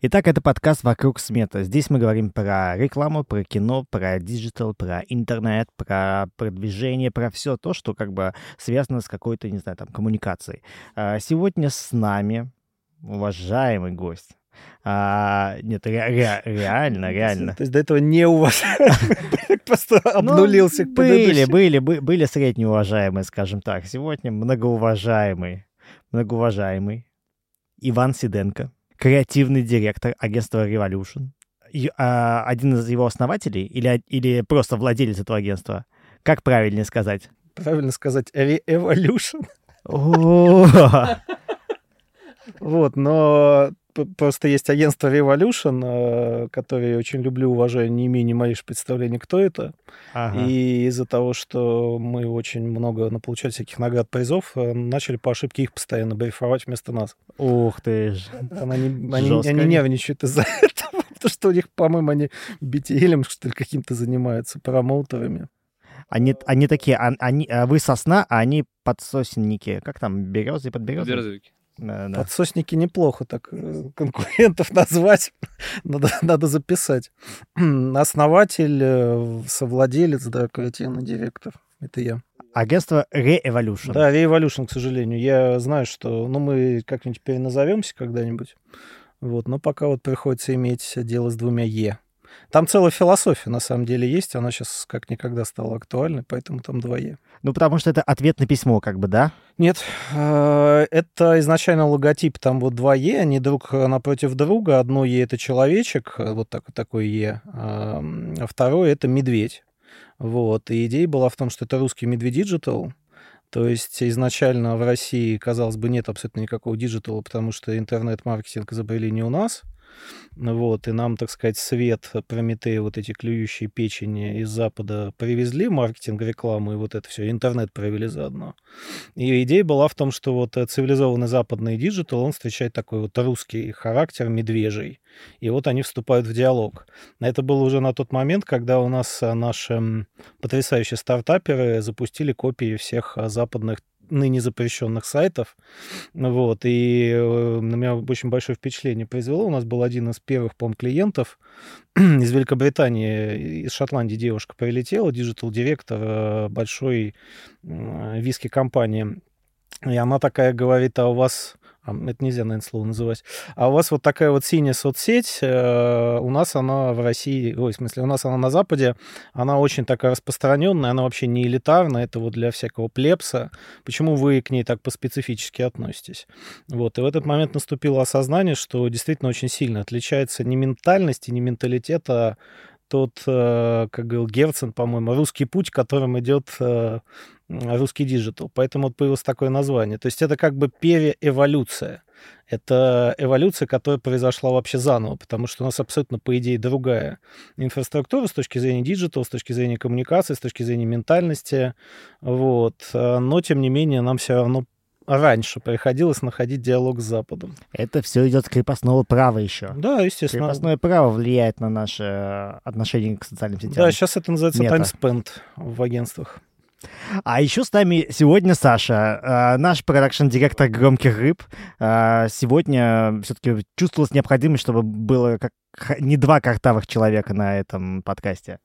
Итак, это подкаст «Вокруг смета». Здесь мы говорим про рекламу, про кино, про диджитал, про интернет, про продвижение, про все то, что как бы связано с какой-то, не знаю, там, коммуникацией. А, сегодня с нами уважаемый гость. А, нет, ре- ре- реально, реально. То есть до этого не уважаемый, просто Ну, обнулился к были, были, бы- были среднеуважаемые, скажем так. Сегодня многоуважаемый, многоуважаемый Иван Сиденко, креативный директор агентства Revolution. А, один из его основателей или, или просто владелец этого агентства? Как правильнее сказать? Правильно сказать, re-evolution. О, Вот, но просто есть агентство Revolution, э, которое я очень люблю, уважаю, не имея ни малейшего представления, кто это. ага. И из-за того, что мы очень много получали всяких наград, призов, э, начали по ошибке их постоянно брифовать вместо нас. Ух ты ж. Они, они, они нервничают из-за этого, потому что у них, по-моему, они BTL, что ли, каким-то занимаются, промоутерами. Они, они такие, а- они, а вы сосна, а они подсосники. Как там, березы и подберезы? Березовики. Да, да. Подсосники неплохо так э, конкурентов назвать. надо, надо записать. Основатель, э, совладелец, да, креативный директор. Это я. Агентство Re-Evolution. Да, Revolution, к сожалению. Я знаю, что ну, мы как-нибудь переназовемся когда-нибудь. Вот, но пока вот приходится иметь дело с двумя E. Там целая философия, на самом деле, есть. Она сейчас как никогда стала актуальной, поэтому там два E. Ну, потому что это ответ на письмо, как бы, да? Нет, э, это изначально логотип, там вот два E, они друг напротив друга. Одно Е — это человечек, э, вот так, такой E, а м, а второе — это медведь. Вот, и идея была в том, что это русский медведь-диджитал, то есть изначально в России, казалось бы, нет абсолютно никакого диджитала, потому что интернет-маркетинг изобрели не у нас. Вот, и нам, так сказать, свет Прометея, вот эти клюющие печени из Запада привезли маркетинг, рекламу, и вот это все, интернет провели заодно. И идея была в том, что вот э, цивилизованный западный диджитал, он встречает такой вот русский характер медвежий. И вот они вступают в диалог. Это было уже на тот момент, когда у нас а, наши потрясающие стартаперы запустили копии всех западных ныне запрещенных сайтов. Вот, и э, на меня очень большое впечатление произвело. У нас был один из первых, по клиентов из Великобритании, из Шотландии девушка прилетела, диджитал-директор э, большой м, виски-компании. И она такая говорит, а у вас... Это нельзя, наверное, слово называть. А у вас вот такая вот синяя соцсеть, э, у нас она в России, ой, в смысле, у нас она на Западе, она очень такая распространенная, она вообще не элитарная, это вот для всякого плебса. Почему вы к ней так по-специфически относитесь? Вот, и в этот момент наступило осознание, что действительно очень сильно отличается не ментальность и не менталитет, а тот, э, как говорил Герцен, по-моему, русский путь, которым идет э, русский диджитал. Поэтому вот появилось такое название. То есть это как бы re-эволюция. Это эволюция, которая произошла вообще заново, потому что у нас абсолютно, по идее, другая инфраструктура с точки зрения диджитал, с точки зрения коммуникации, с точки зрения ментальности. Вот. Э, Но, тем не менее, нам все равно раньше приходилось находить диалог с Западом. Это все идет с крепостного права еще. Да, естественно. Крепостное право влияет на наше э, отношение к социальным сетям. Да, сейчас это называется Мета. time spent в агентствах. А еще с нами сегодня Саша, э, наш продакшн-директор «Громких рыб». Э, Сегодня все-таки чувствовалась необходимость, чтобы было как не два картавых человека на этом подкасте.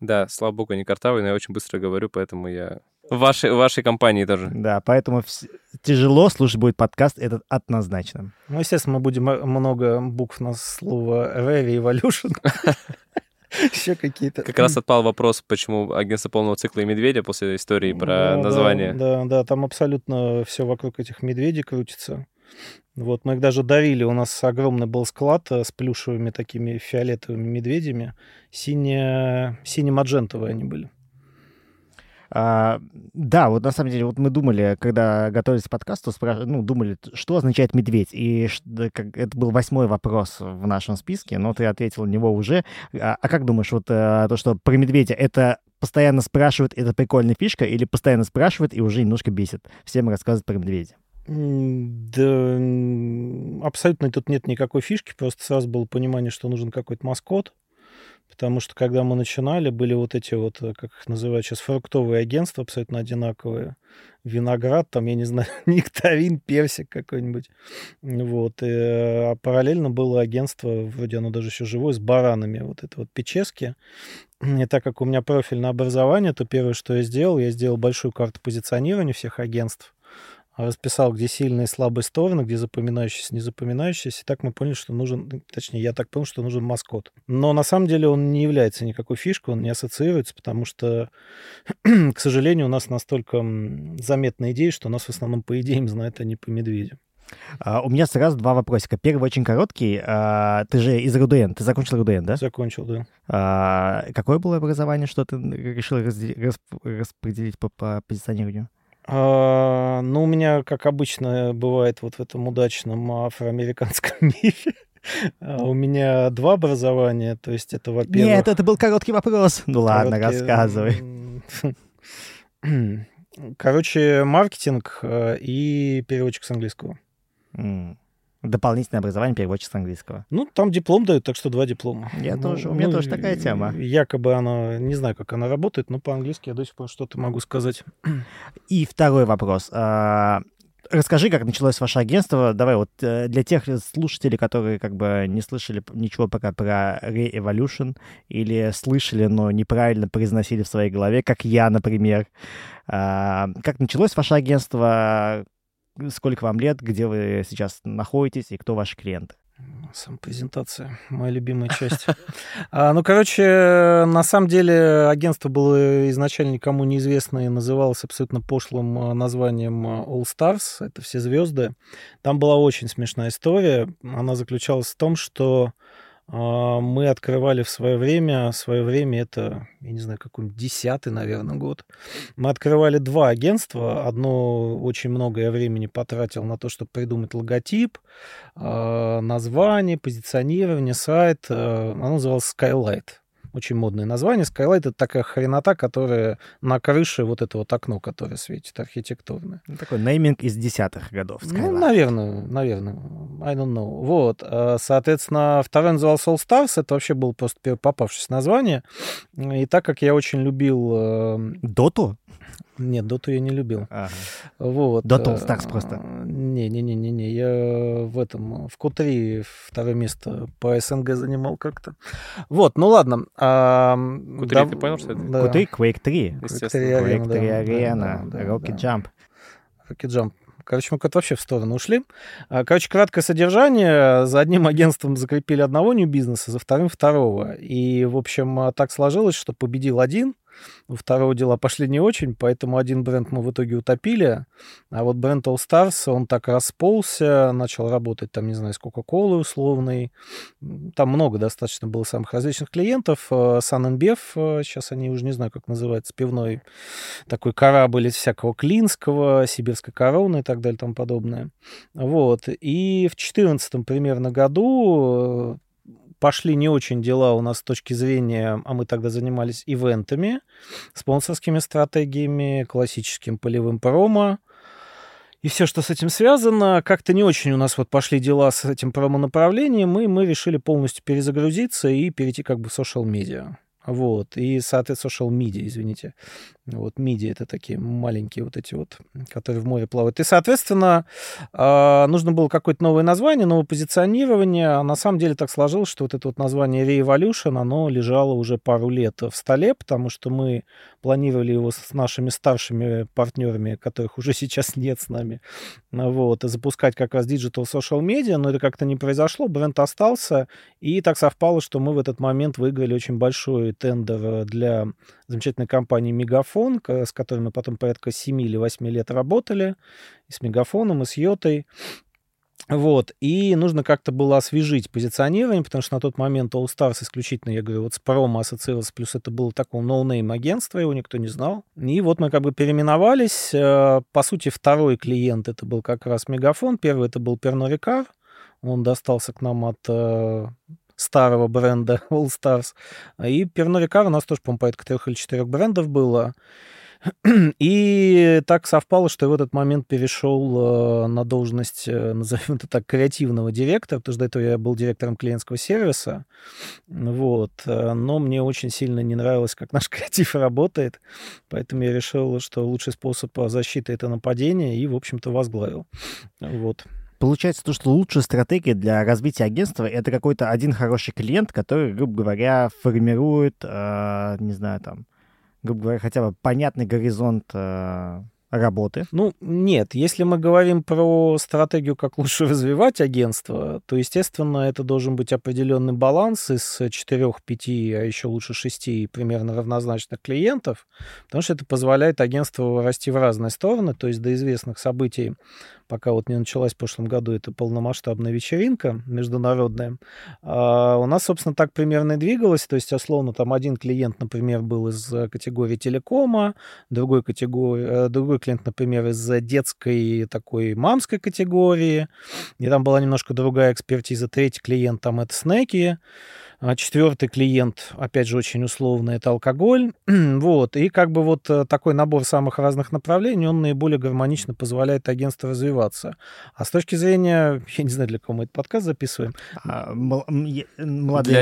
Да, слава богу, не картавый, но я очень быстро говорю, поэтому я... В вашей, в вашей компании тоже. Да, поэтому вс- тяжело слушать будет подкаст этот однозначно. Ну, естественно, мы будем м- много букв на слово Revi Evolution. Еще какие-то. Как раз отпал вопрос, почему агентство полного цикла и медведя после истории про Да, да, название. Да, да, там абсолютно все вокруг этих медведей крутится. Вот, мы их даже дарили. У нас огромный был склад э, с плюшевыми такими фиолетовыми медведями. Сине... Сине-маджентовые они были. А, да, вот на самом деле, вот мы думали, когда готовились к подкасту, спраш- ну, думали, что означает медведь. И это был восьмой вопрос в нашем списке, но ты ответил на него уже. А, а как думаешь, вот э, то, что про медведя, это постоянно спрашивают, это прикольная фишка, или постоянно спрашивают и уже немножко бесит? Всем рассказывают про медведя. Да, абсолютно тут нет никакой фишки, просто сразу было понимание, что нужен какой-то маскот, потому что когда мы начинали, были вот эти вот, э, как их называют сейчас, фруктовые агентства абсолютно одинаковые. Виноград, там, я не знаю, нектарин, персик какой-нибудь. Вот. И, а параллельно было агентство, вроде оно даже еще живое, с баранами, вот это вот Печески. И так как у меня профильное образование, то первое, что я сделал, я сделал большую карту позиционирования всех агентств расписал, где сильные и слабые стороны, где запоминающиеся, не запоминающиеся. И так мы поняли, что нужен, точнее, я так понял, что нужен маскот. Но на самом деле он не является никакой фишкой, он не ассоциируется, потому что, к сожалению, у нас настолько заметная идея, что нас в основном по идеям знают, а не по медведю. Uh, у меня сразу два вопросика. Первый очень короткий. Uh, ты же из РУДН. Ты закончил РУДН, да? Закончил, да. Uh, какое было образование, что ты решил распределить по, по позиционированию? А, ну, у меня, как обычно бывает вот в этом удачном афроамериканском мире, а, у меня два образования, то есть это, во-первых... Нет, это был короткий вопрос. Ну ладно, рассказывай. Короче, маркетинг э, и переводчик с английского. Дополнительное образование переводчик с английского. Ну, там диплом дают, так что два диплома. Я ну, тоже, у меня ну, тоже такая тема. Якобы она, не знаю, как она работает, но по-английски я до сих пор что-то могу сказать. И второй вопрос. А, расскажи, как началось ваше агентство. Давай вот э, для тех слушателей, которые как бы не слышали ничего пока про Re-Evolution или слышали, но неправильно произносили в своей голове, как я, например. А, как началось ваше агентство? Сколько вам лет, где вы сейчас находитесь и кто ваши клиенты? Сам презентация, моя любимая часть. а, ну, короче, на самом деле агентство было изначально никому неизвестное и называлось абсолютно пошлым а, названием а, All Stars, это все звезды. Там была очень смешная история. Она заключалась в том, что мы открывали в свое время, в свое время это, я не знаю, какой-нибудь десятый, наверное, год. Мы открывали два агентства. Одно очень многое времени потратил на то, чтобы придумать логотип, а, название, позиционирование, сайт. А, оно называлось Skylight очень модное название. Skylight — это такая хренота, которая на крыше вот это вот окно, которое светит, архитектурное. Ну, такой нейминг из десятых годов. Skylight. Ну, наверное, наверное. I don't know. Вот. А, соответственно, второй назывался All Stars. Это вообще было просто попавшееся название. И так как я очень любил... Эм, Доту? Нет, доту я не любил. Ага. Вот. Доту Старс просто. Не-не-не-не, я в этом, в Q3 второе место по СНГ занимал как-то. Вот, ну ладно. А, Q3 да, ты понял, что это? Да. Q3, Quake 3. Естественно. Quake 3 Arena, да, да, Rocket да. Jump. Rocket Jump. Короче, мы как-то вообще в сторону ушли. А, короче, краткое содержание. За одним агентством закрепили одного нью-бизнеса, за вторым второго. И, в общем, так сложилось, что победил один, у второго дела пошли не очень, поэтому один бренд мы в итоге утопили, а вот бренд All Stars, он так расползся, начал работать там, не знаю, с Coca-Cola условной. Там много достаточно было самых различных клиентов. Sun Bev, сейчас они уже не знаю, как называется, пивной такой корабль из всякого Клинского, Сибирской короны и так далее и тому подобное. Вот. И в 2014 примерно году пошли не очень дела у нас с точки зрения, а мы тогда занимались ивентами, спонсорскими стратегиями, классическим полевым промо, и все, что с этим связано, как-то не очень у нас вот пошли дела с этим промо-направлением, и мы решили полностью перезагрузиться и перейти как бы в social media. Вот. И, соответственно, social media, извините. Вот миди это такие маленькие вот эти вот, которые в море плавают. И, соответственно, а, нужно было какое-то новое название, новое позиционирование. А на самом деле так сложилось, что вот это вот название Re-Evolution, оно лежало уже пару лет в столе, потому что мы планировали его с нашими старшими партнерами, которых уже сейчас нет с нами, вот, и запускать как раз Digital Social Media, но это как-то не произошло, бренд остался, и так совпало, что мы в этот момент выиграли очень большой тендер для замечательной компании Мегафон, с которой мы потом порядка 7 или 8 лет работали, и с Мегафоном, и с Йотой. Вот, и нужно как-то было освежить позиционирование, потому что на тот момент All Stars исключительно, я говорю, вот с промо ассоциировался, плюс это было такое no-name агентство, его никто не знал. И вот мы как бы переименовались. Э, по сути, второй клиент это был как раз Мегафон, первый это был Перно Рикар, он достался к нам от э, старого бренда All Stars. И Перно Рикар у нас тоже, по-моему, порядка трех или четырех брендов было. И так совпало, что я в этот момент перешел э, на должность, э, назовем это так, креативного директора, потому что до этого я был директором клиентского сервиса. Вот. Э, но мне очень сильно не нравилось, как наш креатив работает, поэтому я решил, что лучший способ защиты — это нападение, и, в общем-то, возглавил. Вот. Получается то, что лучшая стратегия для развития агентства — это какой-то один хороший клиент, который, грубо говоря, формирует, э, не знаю, там, грубо говоря, хотя бы понятный горизонт э, работы? Ну, нет. Если мы говорим про стратегию, как лучше развивать агентство, то, естественно, это должен быть определенный баланс из 4-5, а еще лучше 6 примерно равнозначных клиентов, потому что это позволяет агентству расти в разные стороны, то есть до известных событий пока вот не началась в прошлом году эта полномасштабная вечеринка международная, а у нас, собственно, так примерно и двигалось. То есть, условно, там один клиент, например, был из категории телекома, другой, категории, э, другой клиент, например, из детской такой мамской категории, и там была немножко другая экспертиза. Третий клиент там это снеки, четвертый клиент, опять же, очень условный, это алкоголь. вот. И как бы вот э, такой набор самых разных направлений, он наиболее гармонично позволяет агентству развиваться. А с точки зрения, я не знаю, для кого мы этот подкаст записываем. А, молодые...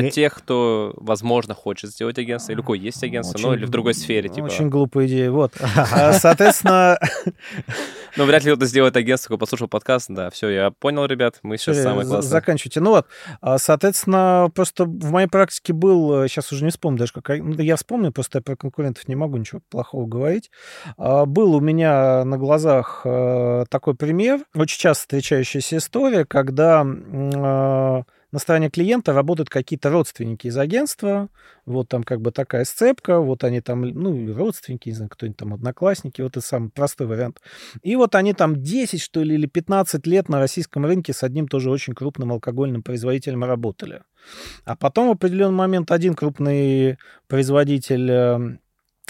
Для тех, кто, возможно, хочет сделать агентство, или у кого есть агентство, очень, ну или в другой сфере. Типа. Очень глупая идея. Вот. А, соответственно... Ну, вряд ли кто-то сделает агентство, кто послушал подкаст. Да, все, я понял, ребят, мы сейчас самые классные. Заканчивайте. Ну вот, соответственно, просто в моей практике был, сейчас э, уже не вспомню даже, как ну, я вспомню, просто я про конкурентов не могу ничего плохого говорить. А, был у меня на глазах э, такой пример, очень часто встречающаяся история, когда а, на стороне клиента работают какие-то родственники из агентства, вот там как бы такая сцепка, вот они там, ну, родственники, не знаю, кто-нибудь там, одноклассники, вот это самый простой вариант. И вот они там 10, что ли, или 15 лет на российском рынке с одним тоже очень крупным алкогольным производителем работали. А потом в определенный момент один крупный производитель эм,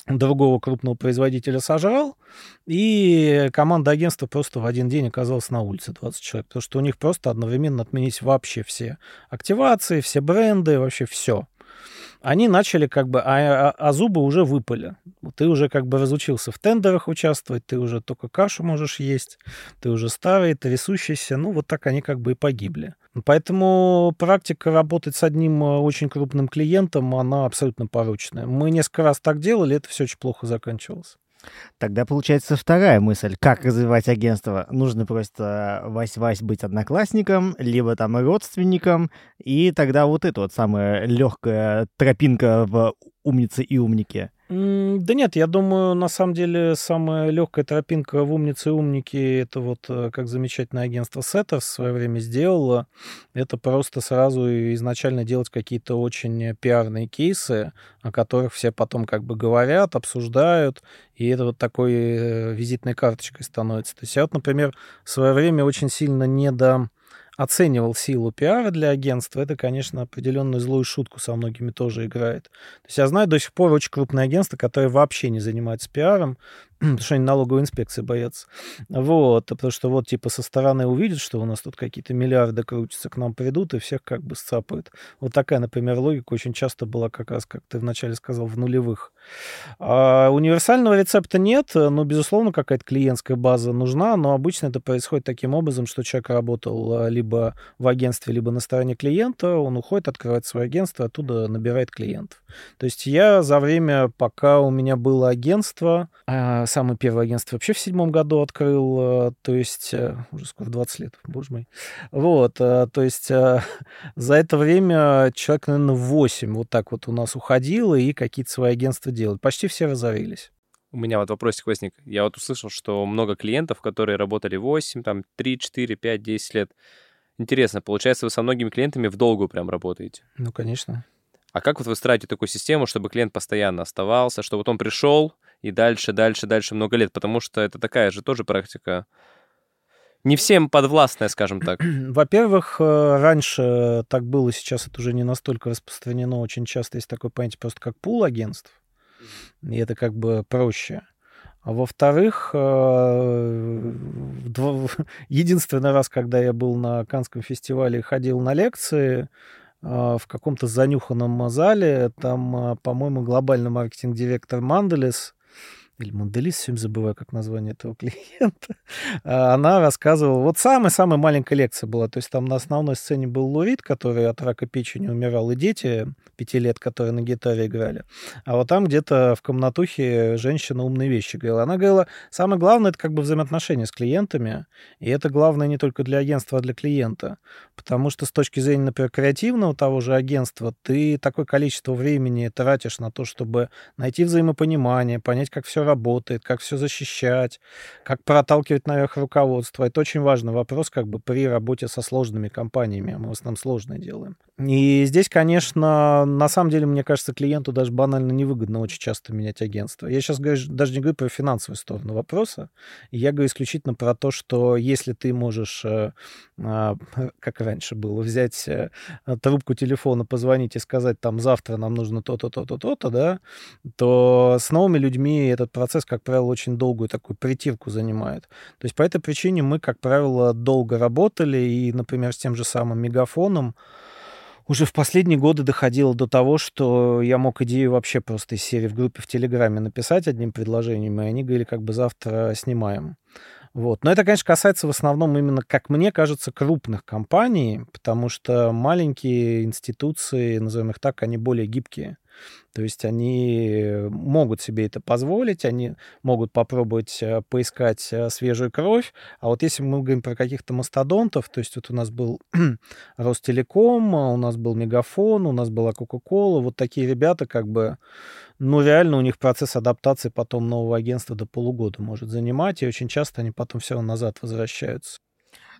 другого крупного производителя сожрал, и команда агентства просто в один день оказалась на улице, 20 человек, потому что у них просто одновременно отменились вообще все активации, все бренды, вообще все. Они начали как бы, а, а, а зубы уже выпали. Ты уже как бы разучился в тендерах участвовать, ты уже только кашу можешь есть, ты уже старый, трясущийся, ну вот так они как бы и погибли. Поэтому практика работать с одним э, очень крупным клиентом, она абсолютно порочная. Мы несколько раз так делали, это все очень плохо заканчивалось. Тогда получается вторая мысль. Как развивать агентство? Нужно просто вась-вась быть одноклассником, либо там родственником, и тогда вот это вот самая легкая тропинка в умнице и умнике. Да нет, я думаю, на самом деле самая легкая тропинка в умнице и умнике, это вот э, как замечательное агентство Сеттер в свое время сделало, это просто сразу изначально делать какие-то очень пиарные кейсы, о которых все потом как бы говорят, обсуждают, и это вот такой э, визитной карточкой становится. То есть я вот, например, в свое время очень сильно не до оценивал силу пиара для агентства, это, конечно, определенную злую шутку со многими тоже играет. То есть я знаю до сих пор очень крупные агентства, которые вообще не занимаются пиаром, потому что они налоговой инспекции боятся. Вот, потому что вот типа со стороны увидят, что у нас тут какие-то миллиарды крутятся, к нам придут и всех как бы сцапают. Вот такая, например, логика очень часто была как раз, как ты вначале сказал, в нулевых. А универсального рецепта нет, но, безусловно, какая-то клиентская база нужна, но обычно это происходит таким образом, что человек работал а, либо в агентстве, либо на стороне клиента, он уходит, открывает свое агентство, оттуда набирает клиентов. То есть я за время, пока у меня было агентство, а, самое первое агентство вообще в седьмом году открыл, э, то есть э, уже скоро 20 лет, боже мой. Вот, э, то есть за это время человек, наверное, 8 вот так вот у нас уходило и какие-то свои агентства делали. Почти все разорились. У меня вот вопросик возник. Я вот услышал, что много клиентов, которые работали 8, там 3, 4, 5, 10 лет. Интересно, получается, вы со многими клиентами в долгую прям работаете? Ну, конечно. А как вот вы строите такую систему, чтобы клиент постоянно оставался, чтобы вот он пришел и дальше, дальше, дальше много лет? Потому что это такая же тоже практика не всем подвластная, скажем так. Во-первых, э, раньше так было, сейчас это уже не настолько распространено. Очень часто есть такое понятие просто как пул агентств. И это как бы проще. А во-вторых, э, единственный раз, когда я был на Канском фестивале и ходил на лекции, а, в каком-то занюханном зале. Там, по-моему, глобальный маркетинг-директор Манделес или Манделис, всем забываю, как название этого клиента, а, она рассказывала, вот самая-самая маленькая лекция была, то есть там на основной сцене был Лурид, который от рака печени умирал, и дети пяти лет, которые на гитаре играли, а вот там где-то в комнатухе женщина умные вещи говорила. Она говорила, самое главное, это как бы взаимоотношения с клиентами, и это главное не только для агентства, а для клиента, потому что с точки зрения, например, креативного того же агентства, ты такое количество времени тратишь на то, чтобы найти взаимопонимание, понять, как все работает, как все защищать, как проталкивать наверх руководство. Это очень важный вопрос как бы при работе со сложными компаниями, мы в основном сложные делаем. И здесь, конечно, на самом деле, мне кажется, клиенту даже банально невыгодно очень часто менять агентство. Я сейчас говорю, даже не говорю про финансовую сторону вопроса, я говорю исключительно про то, что если ты можешь, э, а, как раньше было, взять э, трубку телефона, позвонить и сказать, там, завтра нам нужно то-то, то-то, то-то, да, то с новыми людьми этот процесс, как правило, очень долгую такую притирку занимает. То есть по этой причине мы, как правило, долго работали, и, например, с тем же самым мегафоном, уже в последние годы доходило до того, что я мог идею вообще просто из серии в группе в Телеграме написать одним предложением, и они говорили, как бы завтра снимаем. Вот. Но это, конечно, касается в основном именно, как мне кажется, крупных компаний, потому что маленькие институции, назовем их так, они более гибкие. То есть они могут себе это позволить, они могут попробовать э, поискать э, свежую кровь. А вот если мы говорим про каких-то мастодонтов, то есть вот у нас был Ростелеком, у нас был Мегафон, у нас была Кока-Кола, вот такие ребята как бы, ну реально у них процесс адаптации потом нового агентства до полугода может занимать, и очень часто они потом все назад возвращаются.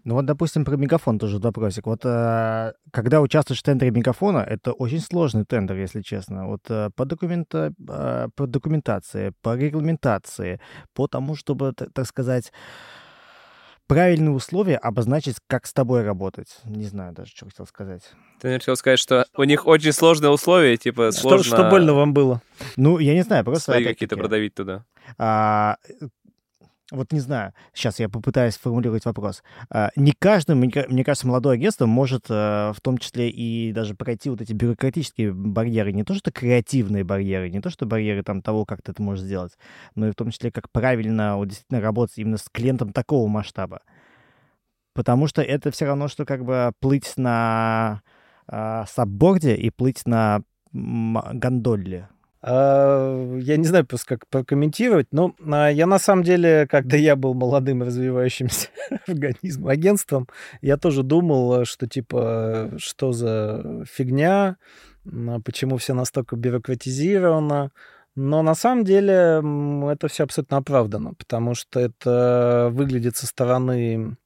Ну вот, допустим, про Мегафон тоже вопросик. Вот э, когда участвуешь в тендере Мегафона, это очень сложный тендер, если честно. Вот э, по, документа, э, по документации, по регламентации, по тому, чтобы, так, так сказать, правильные условия обозначить, как с тобой работать. Не знаю даже, что хотел сказать. Ты наверное, хотел сказать, что у них очень сложные условия, типа что, сложно... Что больно вам было? Ну, я не знаю, просто... Свои какие-то продавить туда. А, вот не знаю, сейчас я попытаюсь сформулировать вопрос. А, не каждый, мне кажется, молодое агентство может э, в том числе и даже пройти вот эти бюрократические барьеры, не то что креативные барьеры, не то что барьеры там того, как ты это можешь сделать, но и в том числе, как правильно вот, действительно работать именно с клиентом такого масштаба. Потому что это все равно, что как бы плыть на э, сабборде и плыть на гондоле. А, я не знаю просто, как прокомментировать, но а, я на самом деле, когда я был молодым развивающимся организмом, агентством, я тоже думал, что типа, что за фигня, почему все настолько бюрократизировано, но на самом деле это все абсолютно оправдано, потому что это выглядит со стороны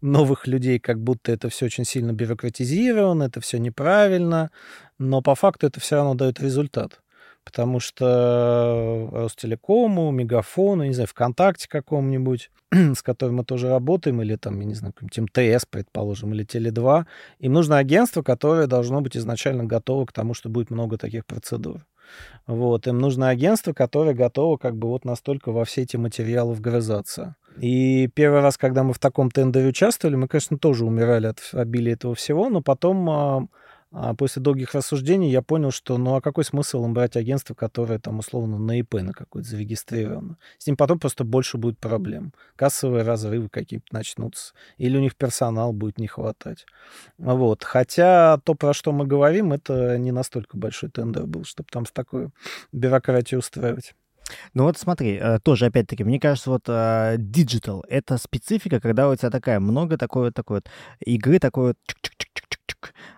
новых людей, как будто это все очень сильно бюрократизировано, это все неправильно, но по факту это все равно дает результат потому что Ростелекому, Мегафону, не знаю, ВКонтакте каком-нибудь, с которым мы тоже работаем, или там, я не знаю, каким МТС, предположим, или Теле2, им нужно агентство, которое должно быть изначально готово к тому, что будет много таких процедур. Вот, им нужно агентство, которое готово как бы вот настолько во все эти материалы вгрызаться. И первый раз, когда мы в таком тендере участвовали, мы, конечно, тоже умирали от обилия этого всего, но потом а, после долгих рассуждений я понял, что ну а какой смысл им брать агентство, которое там условно на ИП на какое-то зарегистрировано? С ним потом просто больше будет проблем. Кассовые разрывы какие-то начнутся. Или у них персонал будет не хватать. Вот. Хотя то, про что мы говорим, это не настолько большой тендер был, чтобы там с такой бюрократией устраивать. Ну вот смотри, э, тоже опять-таки, мне кажется, вот диджитал — это специфика, когда у тебя такая много такой вот такой вот игры, такой вот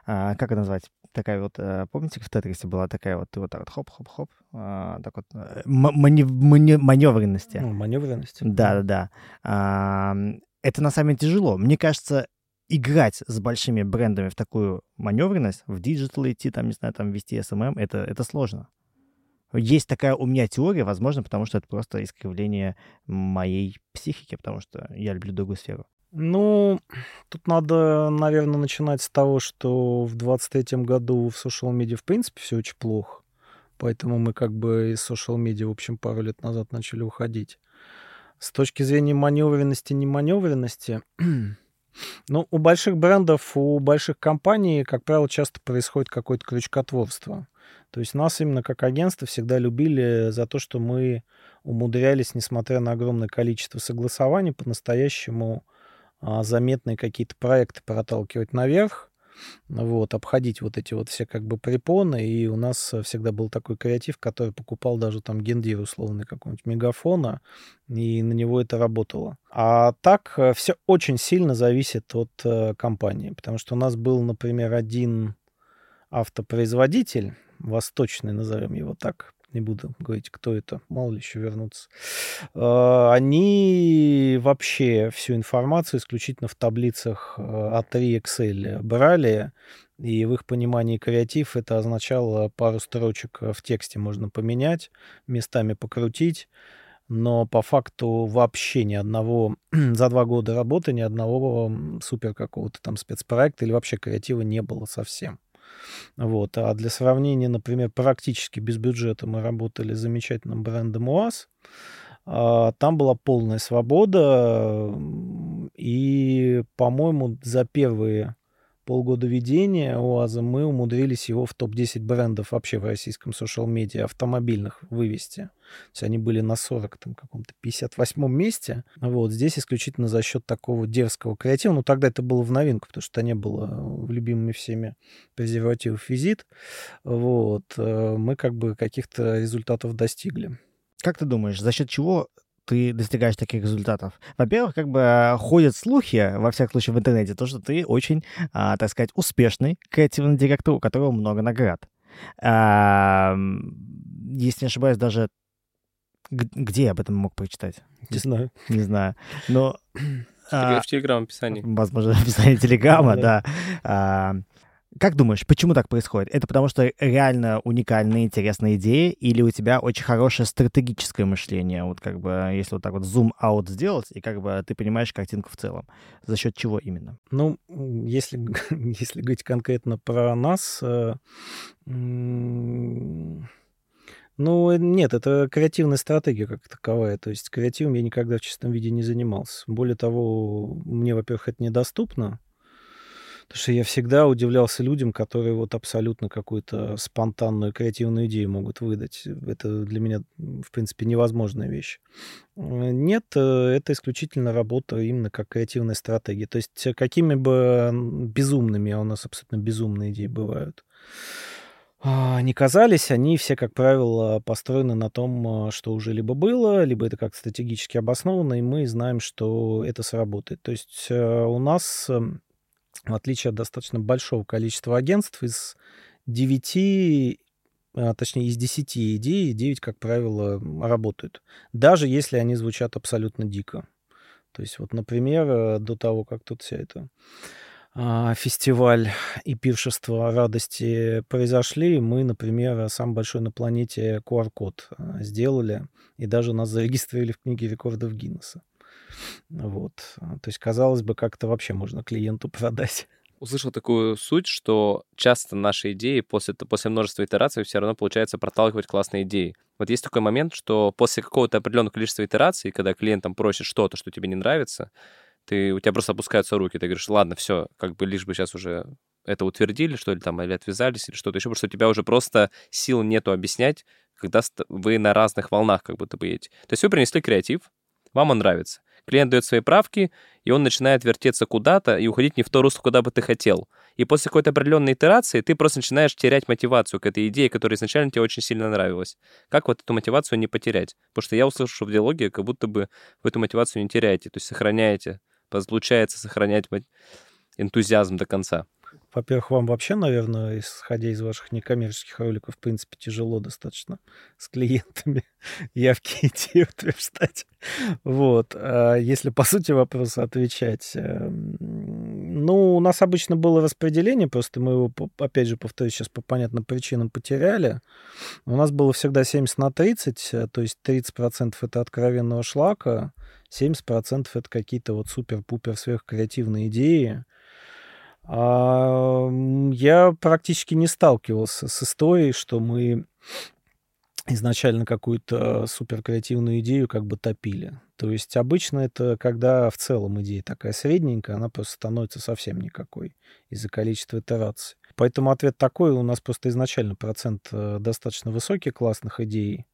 а, как это назвать? Такая вот, а, помните, в Тетрисе была такая вот, ты вот так вот хоп-хоп-хоп, а, так вот, э, мани- мани- маневренности. Ну, маневренности. Да-да-да. А, это на самом деле тяжело. Мне кажется, играть с большими брендами в такую маневренность, в диджитал идти, там, не знаю, там, вести SMM, это, это сложно. Есть такая у меня теория, возможно, потому что это просто искривление моей психики, потому что я люблю другую сферу. Ну, тут надо, наверное, начинать с того, что в 23 году в social медиа в принципе все очень плохо. Поэтому мы как бы из social медиа, в общем, пару лет назад начали уходить. С точки зрения маневренности, не маневренности, Ну, у больших брендов, у больших компаний, как правило, часто происходит какое-то крючкотворство. То есть нас именно как агентство всегда любили за то, что мы умудрялись, несмотря на огромное количество согласований, по-настоящему заметные какие-то проекты проталкивать наверх, вот, обходить вот эти вот все как бы препоны, и у нас всегда был такой креатив, который покупал даже там гендир условный какого-нибудь мегафона, и на него это работало. А так э, все очень сильно зависит от э, компании, потому что у нас был, например, один автопроизводитель, восточный, назовем его так, не буду говорить, кто это, мало ли еще вернуться, а, они вообще всю информацию исключительно в таблицах А3 Excel брали, и в их понимании креатив это означало пару строчек в тексте можно поменять, местами покрутить, но по факту вообще ни одного, за два года работы ни одного супер какого-то там спецпроекта или вообще креатива не было совсем. Вот. А для сравнения, например, практически без бюджета мы работали с замечательным брендом УАЗ. А, там была полная свобода, и, по-моему, за первые полгода ведения УАЗа мы умудрились его в топ-10 брендов вообще в российском социал-медиа автомобильных вывести. То есть они были на 40, там, каком-то 58 месте. Вот здесь исключительно за счет такого дерзкого креатива. Ну, тогда это было в новинку, потому что не было в любимыми всеми презервативов визит. Вот. Э, мы как бы каких-то результатов достигли. Как ты думаешь, за счет чего ты достигаешь таких результатов? Во-первых, как бы а, ходят слухи, во всяком случае в интернете, то, что ты очень, а, так сказать, успешный креативный директор, у которого много наград. А, если не ошибаюсь, даже где я об этом мог прочитать? Не знаю. Не знаю. Но... В телеграм-описании. Возможно, в описании телеграма, да. Как думаешь, почему так происходит? Это потому что реально уникальная, интересная идея, или у тебя очень хорошее стратегическое мышление? Вот как бы, если вот так вот зум-аут сделать, и как бы ты понимаешь картинку в целом. За счет чего именно? Ну, если, если говорить конкретно про нас, э, ну, нет, это креативная стратегия как таковая. То есть креативом я никогда в чистом виде не занимался. Более того, мне, во-первых, это недоступно. Потому что я всегда удивлялся людям, которые вот абсолютно какую-то спонтанную креативную идею могут выдать. Это для меня, в принципе, невозможная вещь. Э, нет, э, это исключительно работа именно как креативная стратегия. То есть какими бы безумными, а у нас абсолютно безумные идеи бывают, а, не казались, они все, как правило, построены на том, что уже либо было, либо это как стратегически обосновано, и мы знаем, что это сработает. То есть э, у нас эм, в отличие от достаточно большого количества агентств, из 9 а, точнее, из 10 идей 9, как правило, работают. Даже если они звучат абсолютно дико. То есть вот, например, э, до того, как тут вся эта а, фестиваль и пиршество радости произошли, мы, например, самый большой на планете QR-код а, сделали, и даже нас зарегистрировали в книге рекордов Гиннесса. Вот. То есть, казалось бы, как это вообще можно клиенту продать. Услышал такую суть, что часто наши идеи после, после множества итераций все равно получается проталкивать классные идеи. Вот есть такой момент, что после какого-то определенного количества итераций, когда клиентам просит что-то, что тебе не нравится, ты, у тебя просто опускаются руки, ты говоришь, ладно, все, как бы лишь бы сейчас уже это утвердили, что ли, там, или отвязались, или что-то еще, потому что у тебя уже просто сил нету объяснять, когда вы на разных волнах как будто бы едете. То есть вы принесли креатив, вам он нравится. Клиент дает свои правки, и он начинает вертеться куда-то и уходить не в то русло, куда бы ты хотел. И после какой-то определенной итерации ты просто начинаешь терять мотивацию к этой идее, которая изначально тебе очень сильно нравилась. Как вот эту мотивацию не потерять? Потому что я услышал, что в диалоге как будто бы вы эту мотивацию не теряете, то есть сохраняете. Получается сохранять энтузиазм до конца. Во-первых, вам вообще, наверное, исходя из ваших некоммерческих роликов, в принципе, тяжело достаточно с клиентами явки идти утверждать. Вот. А если по сути вопроса отвечать, эм, ну, у нас обычно было распределение, просто мы его, опять же, повторюсь, сейчас по понятным причинам потеряли. У нас было всегда 70 на 30, э, то есть 30% это откровенного шлака, 70% это какие-то вот супер-пупер сверхкреативные идеи, я практически не сталкивался с историей, что мы изначально какую-то суперкреативную идею как бы топили. То есть обычно это когда в целом идея такая средненькая, она просто становится совсем никакой из-за количества итераций. Поэтому ответ такой, у нас просто изначально процент э, достаточно высокий классных идей,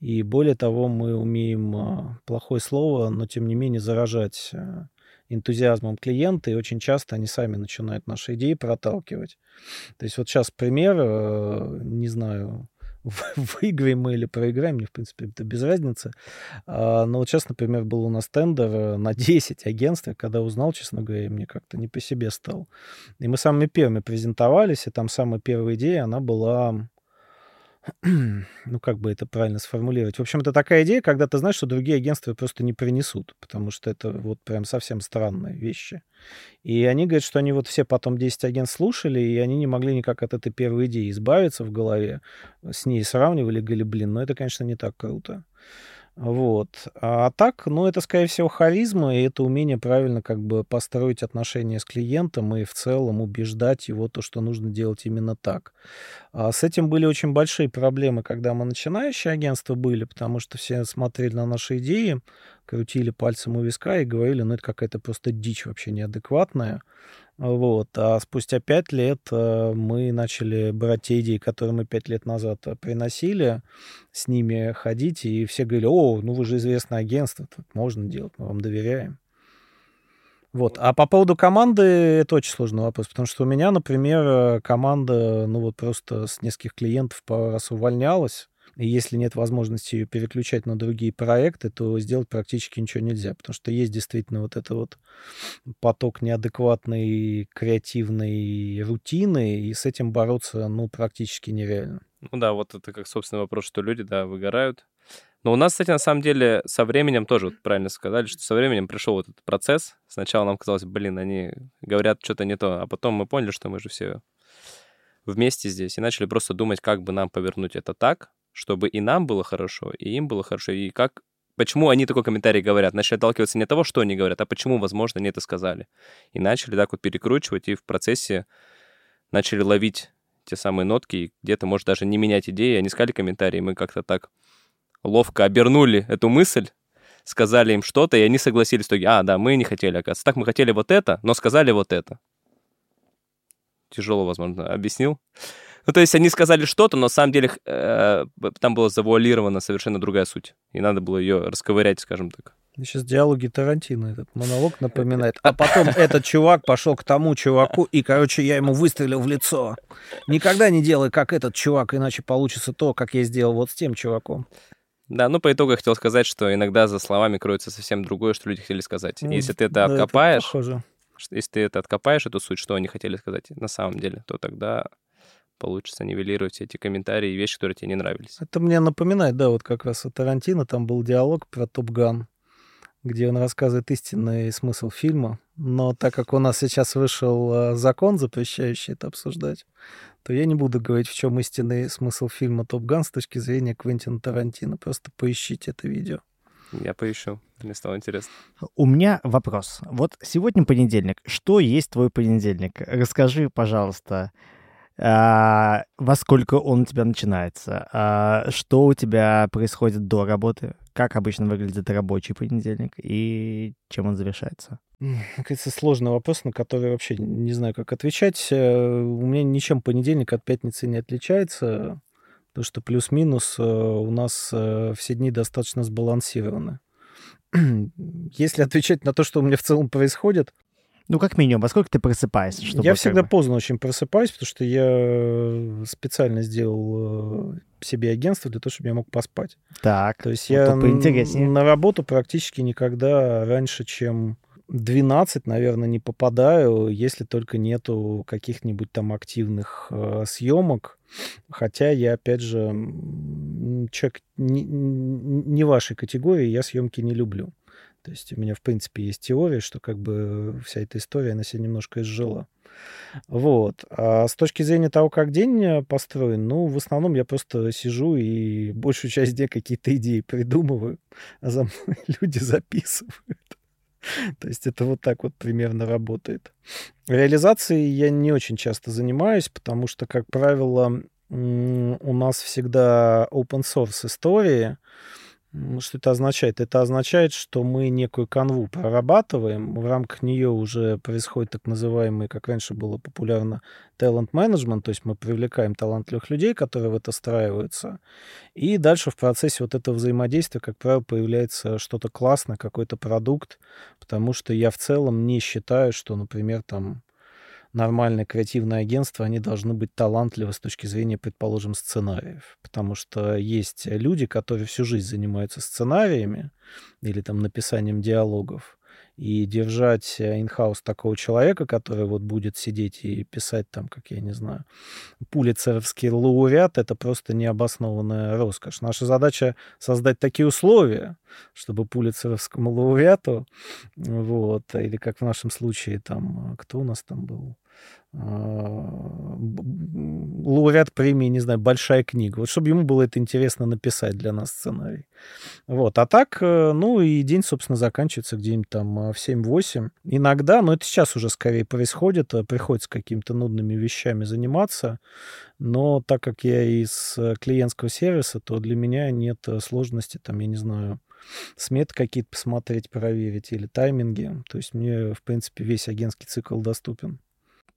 и более того, мы умеем а, плохое слово, но тем не менее заражать э, энтузиазмом клиента, и очень часто они сами начинают наши идеи проталкивать. То есть вот сейчас пример, э, не знаю, выиграем мы или проиграем, мне, в принципе, это без разницы. А, но вот сейчас, например, был у нас тендер э, на 10 агентств, когда узнал, честно говоря, мне как-то не по себе стал. И мы самыми первыми презентовались, и там самая первая идея, она была ну, как бы это правильно сформулировать. В общем, это такая идея, когда ты знаешь, что другие агентства просто не принесут, потому что это вот прям совсем странные вещи. И они говорят, что они вот все потом 10 агентств слушали, и они не могли никак от этой первой идеи избавиться в голове, с ней сравнивали, говорили, блин, ну это, конечно, не так круто. Вот. А так, ну, это, скорее всего, харизма, и это умение правильно как бы построить отношения с клиентом и в целом убеждать его то, что нужно делать именно так. А с этим были очень большие проблемы, когда мы начинающие агентства были, потому что все смотрели на наши идеи, крутили пальцем у виска и говорили, ну, это какая-то просто дичь вообще неадекватная. Вот. А спустя пять лет э, мы начали брать идеи, которые мы пять лет назад э, приносили, с ними ходить, и все говорили, о, ну вы же известное агентство, тут можно делать, мы вам доверяем. Вот. А по поводу команды это очень сложный вопрос, потому что у меня, например, э, команда, ну вот просто с нескольких клиентов пару раз увольнялась, и если нет возможности ее переключать на другие проекты, то сделать практически ничего нельзя, потому что есть действительно вот это вот поток неадекватной креативной рутины, и с этим бороться, ну, практически нереально. Ну да, вот это как, собственно, вопрос, что люди, да, выгорают. Но у нас, кстати, на самом деле со временем тоже вот правильно сказали, что со временем пришел вот этот процесс. Сначала нам казалось, блин, они говорят что-то не то, а потом мы поняли, что мы же все вместе здесь и начали просто думать, как бы нам повернуть это так, чтобы и нам было хорошо, и им было хорошо, и как почему они такой комментарий говорят. Начали отталкиваться не от того, что они говорят, а почему, возможно, они это сказали. И начали так вот перекручивать, и в процессе начали ловить те самые нотки, и где-то, может, даже не менять идеи. Они сказали комментарии, мы как-то так ловко обернули эту мысль, сказали им что-то, и они согласились итоге, а, да, мы не хотели, оказывается. Так, мы хотели вот это, но сказали вот это. Тяжело, возможно, объяснил. Ну, то есть они сказали что-то, но на самом деле э, там была завуалирована совершенно другая суть. И надо было ее расковырять, скажем так. Сейчас диалоги Тарантино этот монолог напоминает. А потом этот чувак пошел к тому чуваку, и, короче, я ему выстрелил в лицо. Никогда не делай, как этот чувак, иначе получится то, как я сделал вот с тем чуваком. Да, ну по итогу я хотел сказать, что иногда за словами кроется совсем другое, что люди хотели сказать. Ну, если ты это да, откопаешь, это если ты это откопаешь, эту суть, что они хотели сказать на самом деле, то тогда получится нивелировать все эти комментарии и вещи, которые тебе не нравились. Это мне напоминает, да, вот как раз у Тарантино там был диалог про Топ Ган, где он рассказывает истинный смысл фильма. Но так как у нас сейчас вышел а, закон, запрещающий это обсуждать, то я не буду говорить, в чем истинный смысл фильма «Топ Ган» с точки зрения Квентина Тарантино. Просто поищите это видео. Я поищу. Мне стало интересно. У меня вопрос. Вот сегодня понедельник. Что есть твой понедельник? Расскажи, пожалуйста, а, во сколько он у тебя начинается, а, что у тебя происходит до работы, как обычно выглядит рабочий понедельник и чем он завершается. Кажется, сложный вопрос, на который вообще не знаю, как отвечать. Э, у меня ничем понедельник от пятницы не отличается, потому что плюс-минус э, у нас э, все дни достаточно сбалансированы. Если отвечать на то, что у меня в целом происходит, ну, как минимум, во сколько ты просыпаешься? Чтобы я всегда бы... поздно очень просыпаюсь, потому что я э, специально сделал э, себе агентство для того, чтобы я мог поспать. Так, То есть я на работу практически никогда раньше, чем 12, наверное, не попадаю, если только нету каких-нибудь там активных э, съемок. Хотя я, опять же, человек не, не вашей категории, я съемки не люблю. То есть у меня, в принципе, есть теория, что как бы вся эта история, она себя немножко изжила. Вот. А с точки зрения того, как день построен, ну, в основном я просто сижу и большую часть дня какие-то идеи придумываю, а за мной люди записывают. То есть это вот так вот примерно работает. Реализацией я не очень часто занимаюсь, потому что, как правило, у нас всегда open source истории, что это означает? Это означает, что мы некую канву прорабатываем, в рамках нее уже происходит так называемый, как раньше было популярно, management, то есть мы привлекаем талантливых людей, которые в это встраиваются, и дальше в процессе вот этого взаимодействия, как правило, появляется что-то классное, какой-то продукт, потому что я в целом не считаю, что, например, там нормальное креативное агентство, они должны быть талантливы с точки зрения, предположим, сценариев. Потому что есть люди, которые всю жизнь занимаются сценариями или там написанием диалогов. И держать инхаус такого человека, который вот будет сидеть и писать там, как я не знаю, пулицеровский лауреат, это просто необоснованная роскошь. Наша задача создать такие условия, чтобы пулицеровскому лауреату, вот, или как в нашем случае там, кто у нас там был? А, лауреат премии, не знаю, большая книга. Вот чтобы ему было это интересно написать для нас сценарий. Вот. А так, э, ну и день, собственно, заканчивается где-нибудь там а, в 7-8. Иногда, но это сейчас уже скорее происходит, приходится какими-то нудными вещами заниматься. Но так как я из э, клиентского сервиса, то для меня нет э, сложности, там, я не знаю, сметы какие-то посмотреть, проверить или тайминги. То есть мне, в принципе, весь агентский цикл доступен.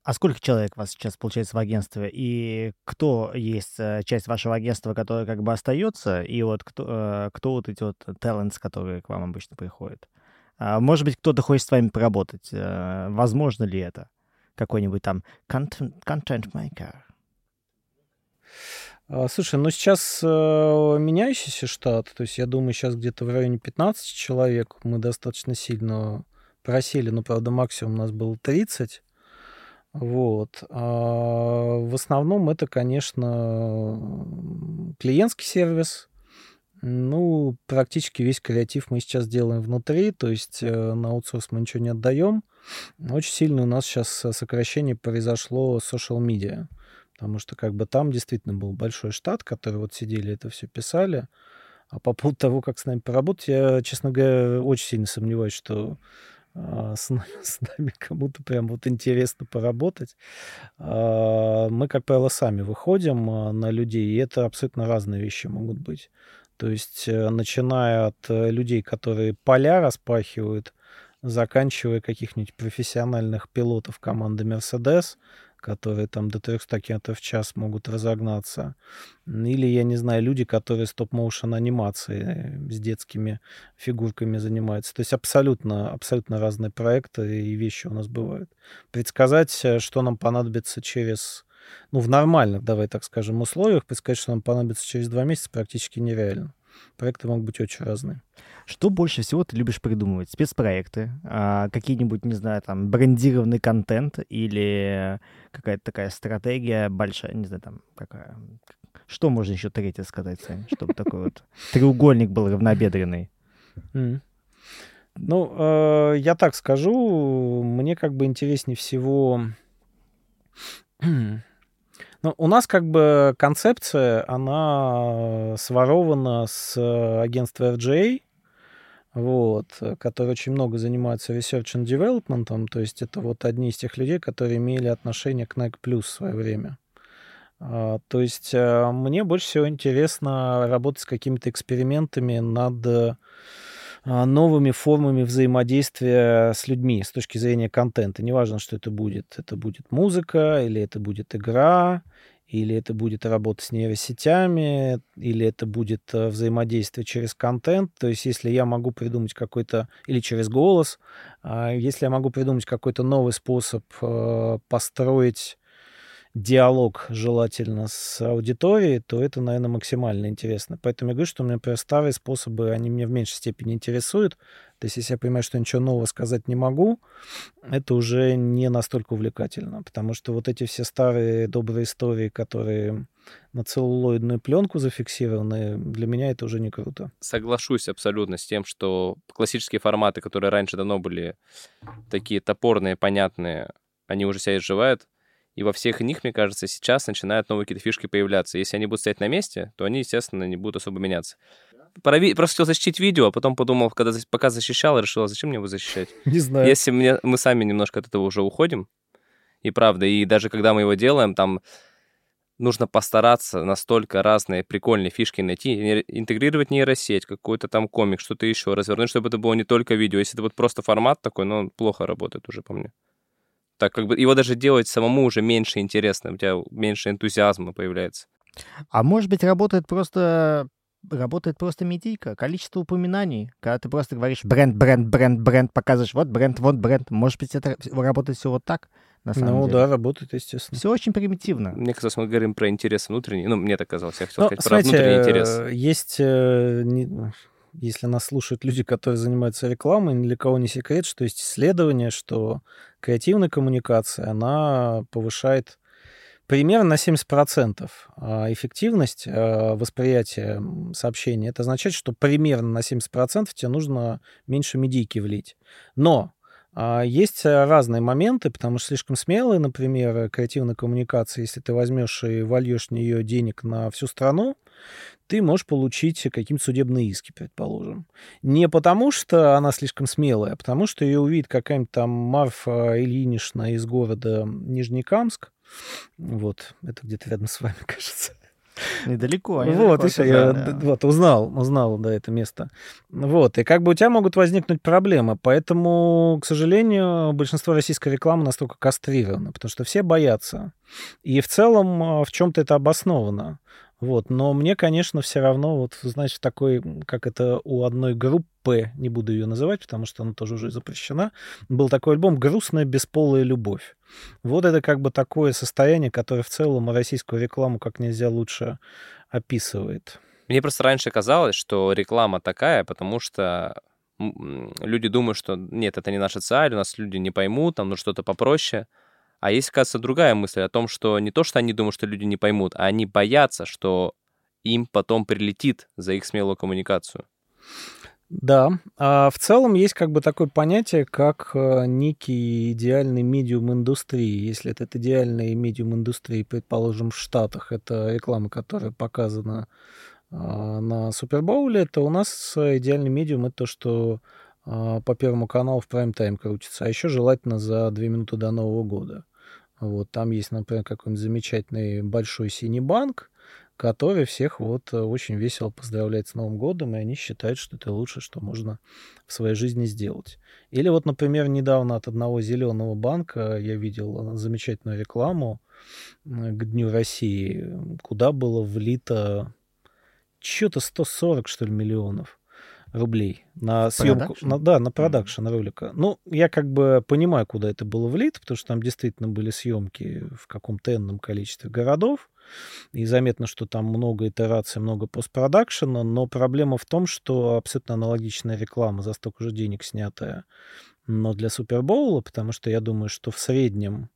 А сколько человек у вас сейчас получается в агентстве? И кто есть э, часть вашего агентства, которая как бы остается? И вот кто, э, кто вот эти вот talents, которые к вам обычно приходят? А, может быть, кто-то хочет с вами поработать? Э, возможно ли это? Какой-нибудь там maker? А, слушай, ну сейчас меняющийся штат, то есть я думаю, сейчас где-то в районе 15 человек мы достаточно сильно просели, но, правда, максимум у нас было 30. Вот. А в основном это, конечно, клиентский сервис. Ну, практически весь креатив мы сейчас делаем внутри, то есть э, на аутсорс мы ничего не отдаем. Очень сильно у нас сейчас сокращение произошло social media, потому что как бы там действительно был большой штат, который вот сидели это все писали. А по поводу того, как с нами поработать, я, честно говоря, очень сильно сомневаюсь, что с, с нами кому-то прям вот интересно поработать. А, мы, как правило, сами выходим а, на людей, и это абсолютно разные вещи могут быть. То есть, э, начиная от э, людей, которые поля распахивают, заканчивая каких-нибудь профессиональных пилотов команды Mercedes, которые там до 300 км в час могут разогнаться. Или, я не знаю, люди, которые стоп-моушен анимации с детскими фигурками занимаются. То есть абсолютно, абсолютно разные проекты и вещи у нас бывают. Предсказать, э, что нам понадобится через ну, в нормальных, давай так скажем, условиях, предсказать, что нам понадобится через два месяца, практически нереально. Проекты могут быть очень разные. Что больше всего ты любишь придумывать? Спецпроекты, а, какие-нибудь, не знаю, там, брендированный контент или какая-то такая стратегия большая, не знаю, там, какая... Что можно еще третье сказать, Сань, чтобы такой вот треугольник был равнобедренный? Ну, э, я так скажу, мне как бы интереснее всего ну, у нас как бы концепция, она сворована с агентства FGA, вот, которые очень много занимаются research and development, то есть это вот одни из тех людей, которые имели отношение к Nike Plus в свое время. А, то есть э, мне больше всего интересно работать с какими-то экспериментами над а, новыми формами взаимодействия с людьми с точки зрения контента. Неважно, что это будет. Это будет музыка, или это будет игра, или это будет работа с нейросетями, или это будет э, взаимодействие через контент. То есть если я могу придумать какой-то, или через голос, а, если я могу придумать какой-то новый способ э, построить диалог желательно с аудиторией, то это, наверное, максимально интересно. Поэтому я говорю, что, например, старые способы, они меня в меньшей степени интересуют. То есть, если я понимаю, что ничего нового сказать не могу, это уже не настолько увлекательно, потому что вот эти все старые добрые истории, которые на целлулоидную пленку зафиксированы, для меня это уже не круто. Соглашусь абсолютно с тем, что классические форматы, которые раньше давно были такие топорные, понятные, они уже себя изживают. И во всех них, мне кажется, сейчас начинают новые какие-то фишки появляться. Если они будут стоять на месте, то они, естественно, не будут особо меняться. Прови... Просто хотел защитить видео, а потом подумал, когда пока защищал, решил, а зачем мне его защищать? Не знаю. Если мне... мы сами немножко от этого уже уходим, и правда, и даже когда мы его делаем, там нужно постараться настолько разные прикольные фишки найти, интегрировать нейросеть, какой-то там комик, что-то еще, развернуть, чтобы это было не только видео. Если это вот просто формат такой, он плохо работает уже по мне. Так как бы его даже делать самому уже меньше интересно, у тебя меньше энтузиазма появляется. А может быть, работает просто работает просто медийка, количество упоминаний, когда ты просто говоришь бренд, бренд, бренд, бренд, показываешь вот бренд, вот бренд. Может быть, это работает все вот так? на самом ну, деле. да, работает, естественно. Все очень примитивно. Мне казалось, мы говорим про интерес внутренний. Ну, мне так казалось, я хотел ну, сказать смотрите, про внутренний интерес. Есть, э, не, если нас слушают люди, которые занимаются рекламой, ни для кого не секрет, что есть исследование, что креативная коммуникация, она повышает примерно на 70% а эффективность а, восприятия сообщения. Это означает, что примерно на 70% тебе нужно меньше медийки влить. Но а, есть разные моменты, потому что слишком смелые, например, креативная коммуникация, если ты возьмешь и вольешь в нее денег на всю страну, ты можешь получить какие-то судебные иски, предположим. Не потому, что она слишком смелая, а потому что ее увидит какая-нибудь там Марфа Ильинична из города Нижнекамск. Вот, это где-то рядом с вами, кажется. Недалеко. Вот, еще я да. вот, узнал, узнал, да, это место. Вот, и как бы у тебя могут возникнуть проблемы, поэтому, к сожалению, большинство российской рекламы настолько кастрировано, потому что все боятся. И в целом а, в чем-то это обосновано. Вот, но мне, конечно, все равно, вот, знаешь, такой, как это у одной группы, не буду ее называть, потому что она тоже уже запрещена, был такой альбом «Грустная бесполая любовь». Вот это как бы такое состояние, которое в целом российскую рекламу как нельзя лучше описывает. Мне просто раньше казалось, что реклама такая, потому что люди думают, что нет, это не наша цель, у нас люди не поймут, там ну что-то попроще. А есть, кажется, другая мысль о том, что не то, что они думают, что люди не поймут, а они боятся, что им потом прилетит за их смелую коммуникацию. Да, а в целом есть как бы такое понятие, как э, некий идеальный медиум индустрии. Если этот идеальный медиум индустрии, предположим, в Штатах, это реклама, которая показана а, на Супербоуле, то у нас идеальный медиум это то, что а, по Первому каналу в прайм-тайм крутится, а еще желательно за две минуты до Нового года. Вот, там есть, например, какой-нибудь замечательный большой синий банк, который всех вот э, очень весело поздравляет с Новым годом, и они считают, что это лучшее, что можно в своей жизни сделать. Или вот, например, недавно от одного зеленого банка я видел замечательную рекламу к Дню России, куда было влито что-то 140, что ли, миллионов рублей на съемку, на, да, на продакшн mm-hmm. ролика. Ну, я как бы понимаю, куда это было влито, потому что там действительно были съемки в каком-то энном количестве городов, и заметно, что там много итераций, много постпродакшена, но проблема в том, что абсолютно аналогичная реклама за столько же денег снятая, но для Супербоула, потому что я думаю, что в среднем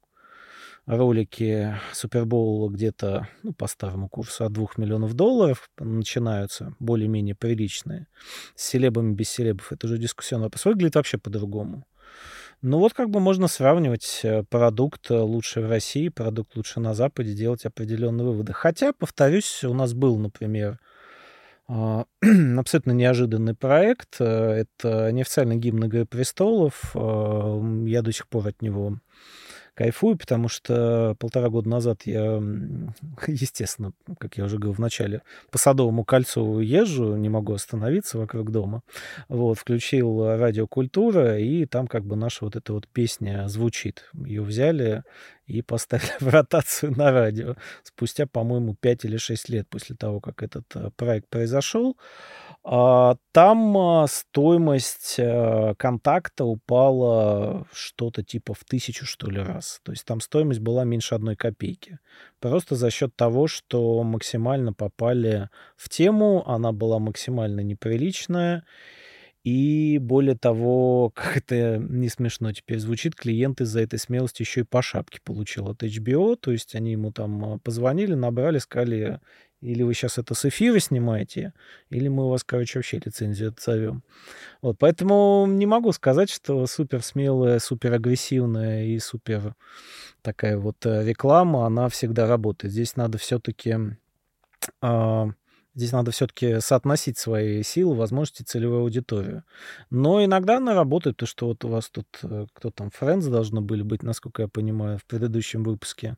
ролики Супербоула где-то, ну, по старому курсу, от 2 миллионов долларов начинаются, более-менее приличные. С селебами, без селебов, это уже дискуссионный вопрос. Выглядит вообще по-другому. Ну вот как бы можно сравнивать э, продукт э, лучше в России, продукт лучше на Западе, делать определенные выводы. Хотя, повторюсь, у нас был, например, а, абсолютно неожиданный проект. Э, это неофициальный гимн «Игры престолов». Я до сих пор от него кайфую, потому что полтора года назад я, естественно, как я уже говорил в начале, по Садовому кольцу езжу, не могу остановиться вокруг дома. Вот, включил радиокультура, и там как бы наша вот эта вот песня звучит. Ее взяли и поставили в ротацию на радио спустя, по-моему, 5 или 6 лет после того, как этот э, проект произошел. А, там а, стоимость э, контакта упала что-то типа в тысячу, что ли, раз. То есть там стоимость была меньше одной копейки. Просто за счет того, что максимально попали в тему, она была максимально неприличная. И более того, как это не смешно теперь звучит, клиент из-за этой смелости еще и по шапке получил от HBO. То есть они ему там а, позвонили, набрали, сказали, или вы сейчас это с эфира снимаете, или мы у вас, короче, вообще лицензию отзовем. Вот, поэтому не могу сказать, что супер смелая, супер агрессивная и супер такая вот э, реклама, она всегда работает. Здесь надо все-таки э, здесь надо все-таки соотносить свои силы, возможности, целевую аудиторию. Но иногда она работает, то что вот у вас тут, э, кто там, Friends должны были быть, насколько я понимаю, в предыдущем выпуске.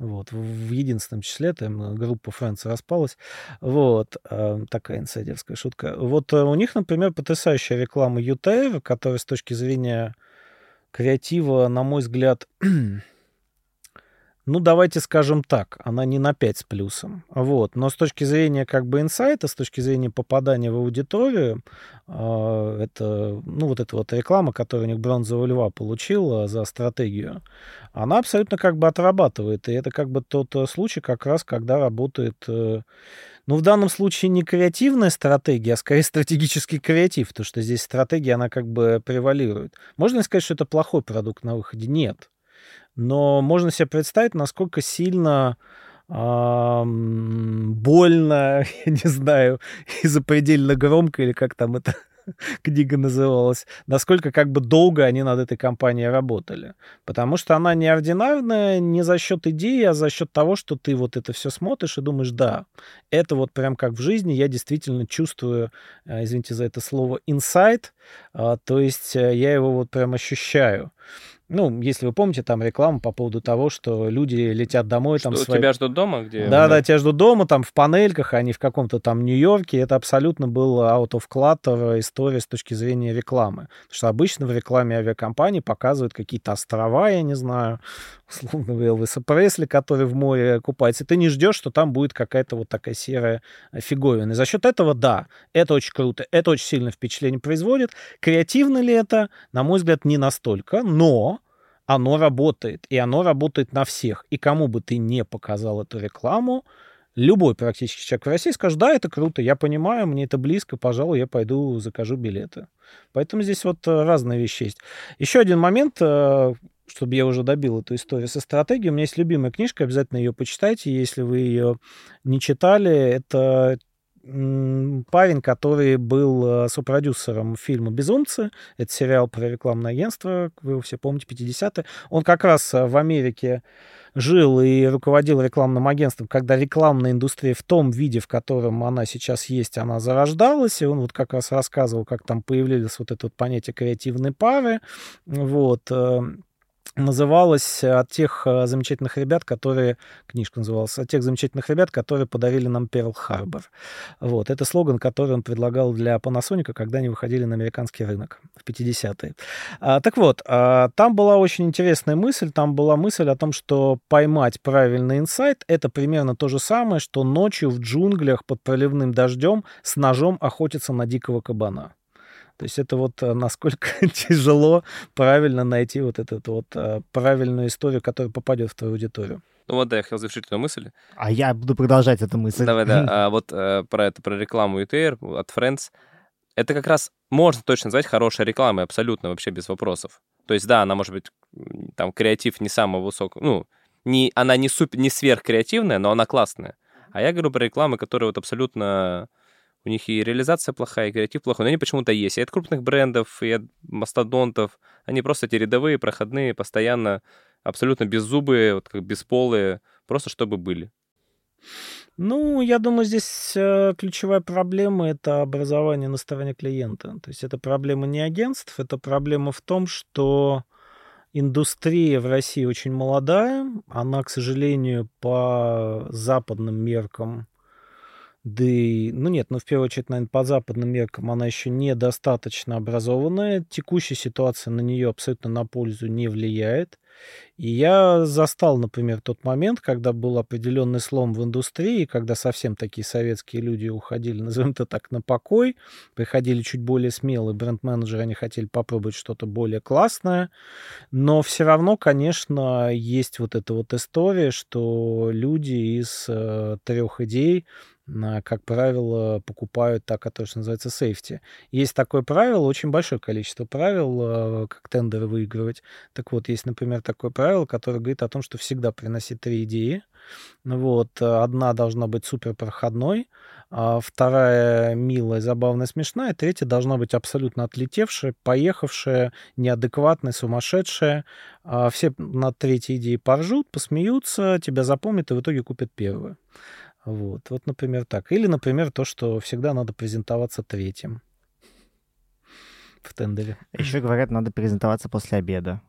Вот, в единственном числе, там группа Friends распалась. Вот, э, такая инсайдерская шутка. Вот э, у них, например, потрясающая реклама UTR, которая с точки зрения креатива, на мой взгляд, ну, давайте скажем так, она не на 5 с плюсом. Вот. Но с точки зрения как бы инсайта, с точки зрения попадания в аудиторию, э, это, ну, вот эта вот реклама, которую у них бронзового льва получила за стратегию, она абсолютно как бы отрабатывает. И это как бы тот э, случай как раз, когда работает э, ну, в данном случае не креативная стратегия, а скорее стратегический креатив, потому что здесь стратегия, она как бы превалирует. Можно ли сказать, что это плохой продукт на выходе? Нет но можно себе представить, насколько сильно больно, я не знаю, и запредельно громко, или как там это книга называлась, насколько как бы долго они над этой компанией работали. Потому что она неординарная не за счет идеи, а за счет того, что ты вот это все смотришь и думаешь, да, это вот прям как в жизни, я действительно чувствую, э, извините за это слово, инсайт, а, то есть э, я его вот прям ощущаю. Ну, если вы помните, там реклама по поводу того, что люди летят домой. Что там свои... тебя ждут дома? Где... Да, да, тебя ждут дома, там в панельках, а не в каком-то там Нью-Йорке. Это абсолютно был out of clutter история с точки зрения рекламы. Потому что обычно в рекламе авиакомпании показывают какие-то острова, я не знаю, условно Элвиса Пресли, который в море купается. Ты не ждешь, что там будет какая-то вот такая серая фиговина. И за счет этого, да, это очень круто, это очень сильно впечатление производит. Креативно ли это? На мой взгляд, не настолько, но оно работает, и оно работает на всех. И кому бы ты не показал эту рекламу, любой практически человек в России скажет, да, это круто, я понимаю, мне это близко, пожалуй, я пойду закажу билеты. Поэтому здесь вот э, разные вещи есть. Еще один момент, э, чтобы я уже добил эту историю со стратегией. У меня есть любимая книжка, обязательно ее почитайте, если вы ее не читали. Это парень, который был э, сопродюсером фильма «Безумцы». Это сериал про рекламное агентство, вы все помните, 50-е. Он как раз э, в Америке жил и руководил рекламным агентством, когда рекламная индустрия в том виде, в котором она сейчас есть, она зарождалась, и он вот как раз рассказывал, как там появились вот это вот понятие креативной пары, вот, э, называлась от тех э, замечательных ребят, которые... Книжка называлась от тех замечательных ребят, которые подарили нам Перл Харбор. Вот. Это слоган, который он предлагал для Panasonic, когда они выходили на американский рынок в 50-е. А, так вот, а, там была очень интересная мысль. Там была мысль о том, что поймать правильный инсайт — это примерно то же самое, что ночью в джунглях под проливным дождем с ножом охотиться на дикого кабана. То есть это вот э, насколько тяжело правильно найти вот эту вот э, правильную историю, которая попадет в твою аудиторию. Ну вот, да, я хотел завершить эту мысль. А я буду продолжать эту мысль. Давай, да. А вот э, про это, про рекламу UTR от Friends. Это как раз можно точно назвать хорошей рекламой, абсолютно, вообще без вопросов. То есть, да, она может быть, там, креатив не самый высокий, ну, не, она не, супер, не сверхкреативная, но она классная. А я говорю про рекламы, которые вот абсолютно у них и реализация плохая, и креатив плохой, но они почему-то есть. И от крупных брендов, и от мастодонтов. Они просто эти рядовые, проходные, постоянно абсолютно беззубые, вот как бесполые, просто чтобы были. Ну, я думаю, здесь э, ключевая проблема — это образование на стороне клиента. То есть это проблема не агентств, это проблема в том, что индустрия в России очень молодая. Она, к сожалению, по западным меркам да и, ну нет, ну в первую очередь, наверное, по западным меркам она еще недостаточно образованная. Текущая ситуация на нее абсолютно на пользу не влияет. И я застал, например, тот момент, когда был определенный слом в индустрии, когда совсем такие советские люди уходили, назовем это так, на покой, приходили чуть более смелые бренд-менеджеры, они хотели попробовать что-то более классное, но все равно, конечно, есть вот эта вот история, что люди из э, трех идей как правило, покупают так, которое что называется safety. Есть такое правило, очень большое количество правил, э, как тендеры выигрывать. Так вот, есть, например, такое правило, которое говорит о том, что всегда приноси три идеи. Вот, одна должна быть супер проходной, а вторая милая, забавная, смешная, третья должна быть абсолютно отлетевшая, поехавшая, неадекватная, сумасшедшая. А все на третьей идее поржут, посмеются, тебя запомнят и в итоге купят первую. Вот, вот, например, так. Или, например, то, что всегда надо презентоваться третьим в тендере. Еще говорят, надо презентоваться после обеда.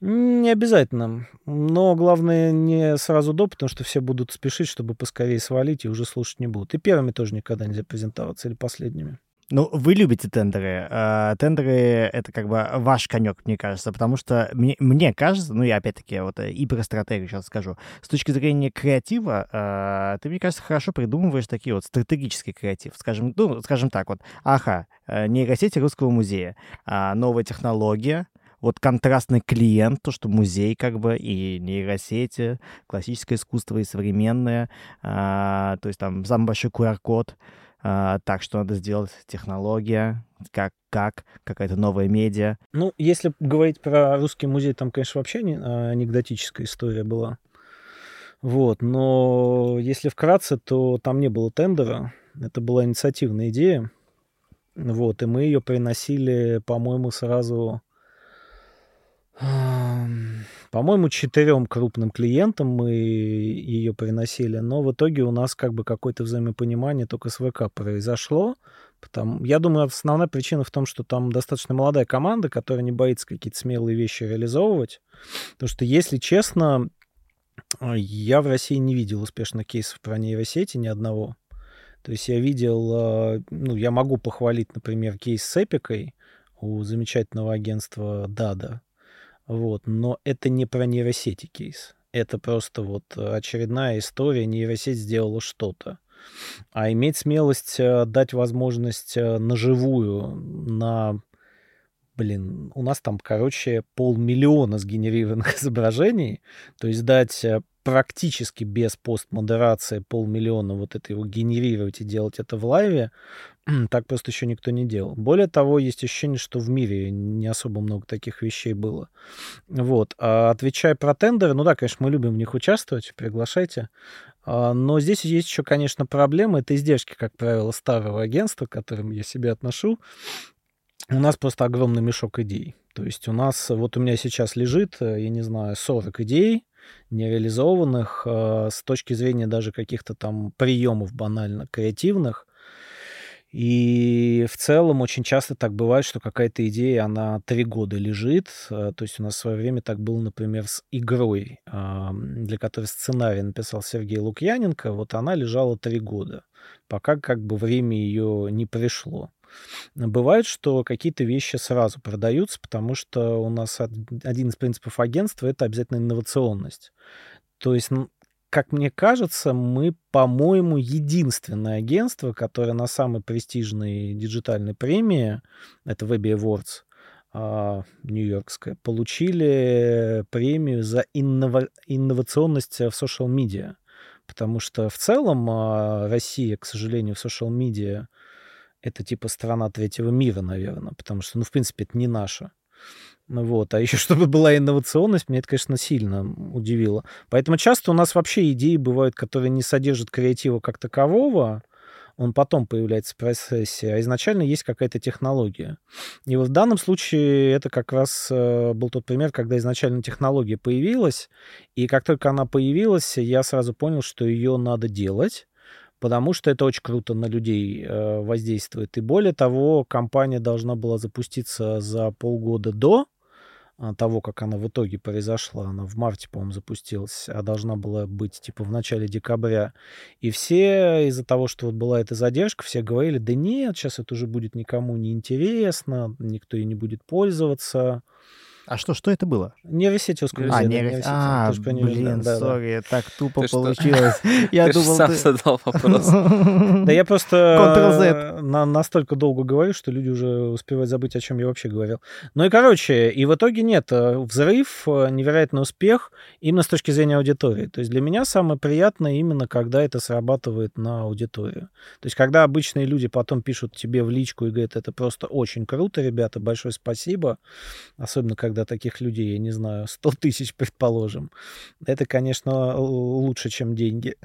Не обязательно. Но главное не сразу до, потому что все будут спешить, чтобы поскорее свалить и уже слушать не будут. И первыми тоже никогда нельзя презентоваться, или последними. Ну, вы любите тендеры. А, тендеры — это как бы ваш конек, мне кажется, потому что мне, мне кажется, ну, я опять-таки вот э, и про стратегию сейчас скажу, с точки зрения креатива, а, ты, мне кажется, хорошо придумываешь такие вот стратегический креатив. Скажем, ну, скажем так вот, ага, э, нейросети Русского музея, а, новая технология, вот контрастный клиент, то, что музей как бы и нейросети, классическое искусство и современное, то есть там самый большой QR-код, а, так что надо сделать технология, как, как какая-то новая медиа. Ну, если говорить про русский музей, там, конечно, вообще не, а, анекдотическая история была. Вот, но если вкратце, то там не было тендера, это была инициативная идея. Вот, и мы ее приносили, по-моему, сразу по-моему, четырем крупным клиентам мы ее приносили, но в итоге у нас как бы какое-то взаимопонимание только с ВК произошло. Потому, я думаю, основная причина в том, что там достаточно молодая команда, которая не боится какие-то смелые вещи реализовывать. Потому что, если честно, я в России не видел успешных кейсов про нейросети ни одного. То есть я видел, а, ну, я могу похвалить, например, кейс с Эпикой у замечательного агентства Dada, вот. Но это не про нейросети кейс. Это просто вот очередная история, нейросеть сделала что-то. А иметь смелость э, дать возможность э, наживую на блин, у нас там, короче, полмиллиона сгенерированных изображений, то есть дать э, практически без постмодерации полмиллиона вот это его генерировать и делать это в лайве, так просто еще никто не делал. Более того, есть ощущение, что в мире не особо много таких вещей было. Вот. А отвечая про тендеры, ну да, конечно, мы любим в них участвовать, приглашайте. А, но здесь есть еще, конечно, проблема. Это издержки, как правило, старого агентства, к которым я себя отношу. У нас просто огромный мешок идей. То есть у нас, вот у меня сейчас лежит, э, я не знаю, 40 идей, нереализованных э, с точки зрения даже каких-то там приемов банально креативных. И в целом очень часто так бывает, что какая-то идея, она три года лежит. Э, то есть у нас в свое время так было, например, с игрой, для которой сценарий написал Сергей Лукьяненко. Вот она лежала три года, пока как бы время ее не пришло. Бывает, что какие-то вещи сразу продаются, потому что у нас один из принципов агентства — это обязательно инновационность. То есть, как мне кажется, мы, по-моему, единственное агентство, которое на самой престижной диджитальной премии, это Webby Awards, а, нью-йоркская, получили премию за иннова- инновационность в social-медиа. Потому что в целом а, Россия, к сожалению, в social-медиа это типа страна третьего мира, наверное, потому что, ну, в принципе, это не наша. Ну вот. А еще чтобы была инновационность, меня это, конечно, сильно удивило. Поэтому часто у нас вообще идеи бывают, которые не содержат креатива как такового, он потом появляется в процессе, а изначально есть какая-то технология. И вот в данном случае это как раз э, был тот пример, когда изначально технология появилась, и как только она появилась, я сразу понял, что ее надо делать, потому что это очень круто на людей э, воздействует. И более того, компания должна была запуститься за полгода до а, того, как она в итоге произошла. Она в марте, по-моему, запустилась, а должна была быть типа в начале декабря. И все из-за того, что вот была эта задержка, все говорили, да нет, сейчас это уже будет никому не интересно, никто и не будет пользоваться. А что, что это было? Нейросеть узкую А, нейросеть. А, блин, да, сори, так тупо получилось. Я думал, сам задал вопрос. Да я просто настолько долго говорю, что люди уже успевают забыть, о чем я вообще говорил. Ну и, короче, и в итоге нет. Э, взрыв, э, невероятный успех именно с точки зрения аудитории. То есть для меня самое приятное именно, когда это срабатывает на аудиторию. То есть когда обычные люди потом пишут тебе в личку и говорят, это просто очень круто, ребята, большое спасибо. Особенно, когда когда таких людей, я не знаю, 100 тысяч, предположим, это, конечно, лучше, чем деньги.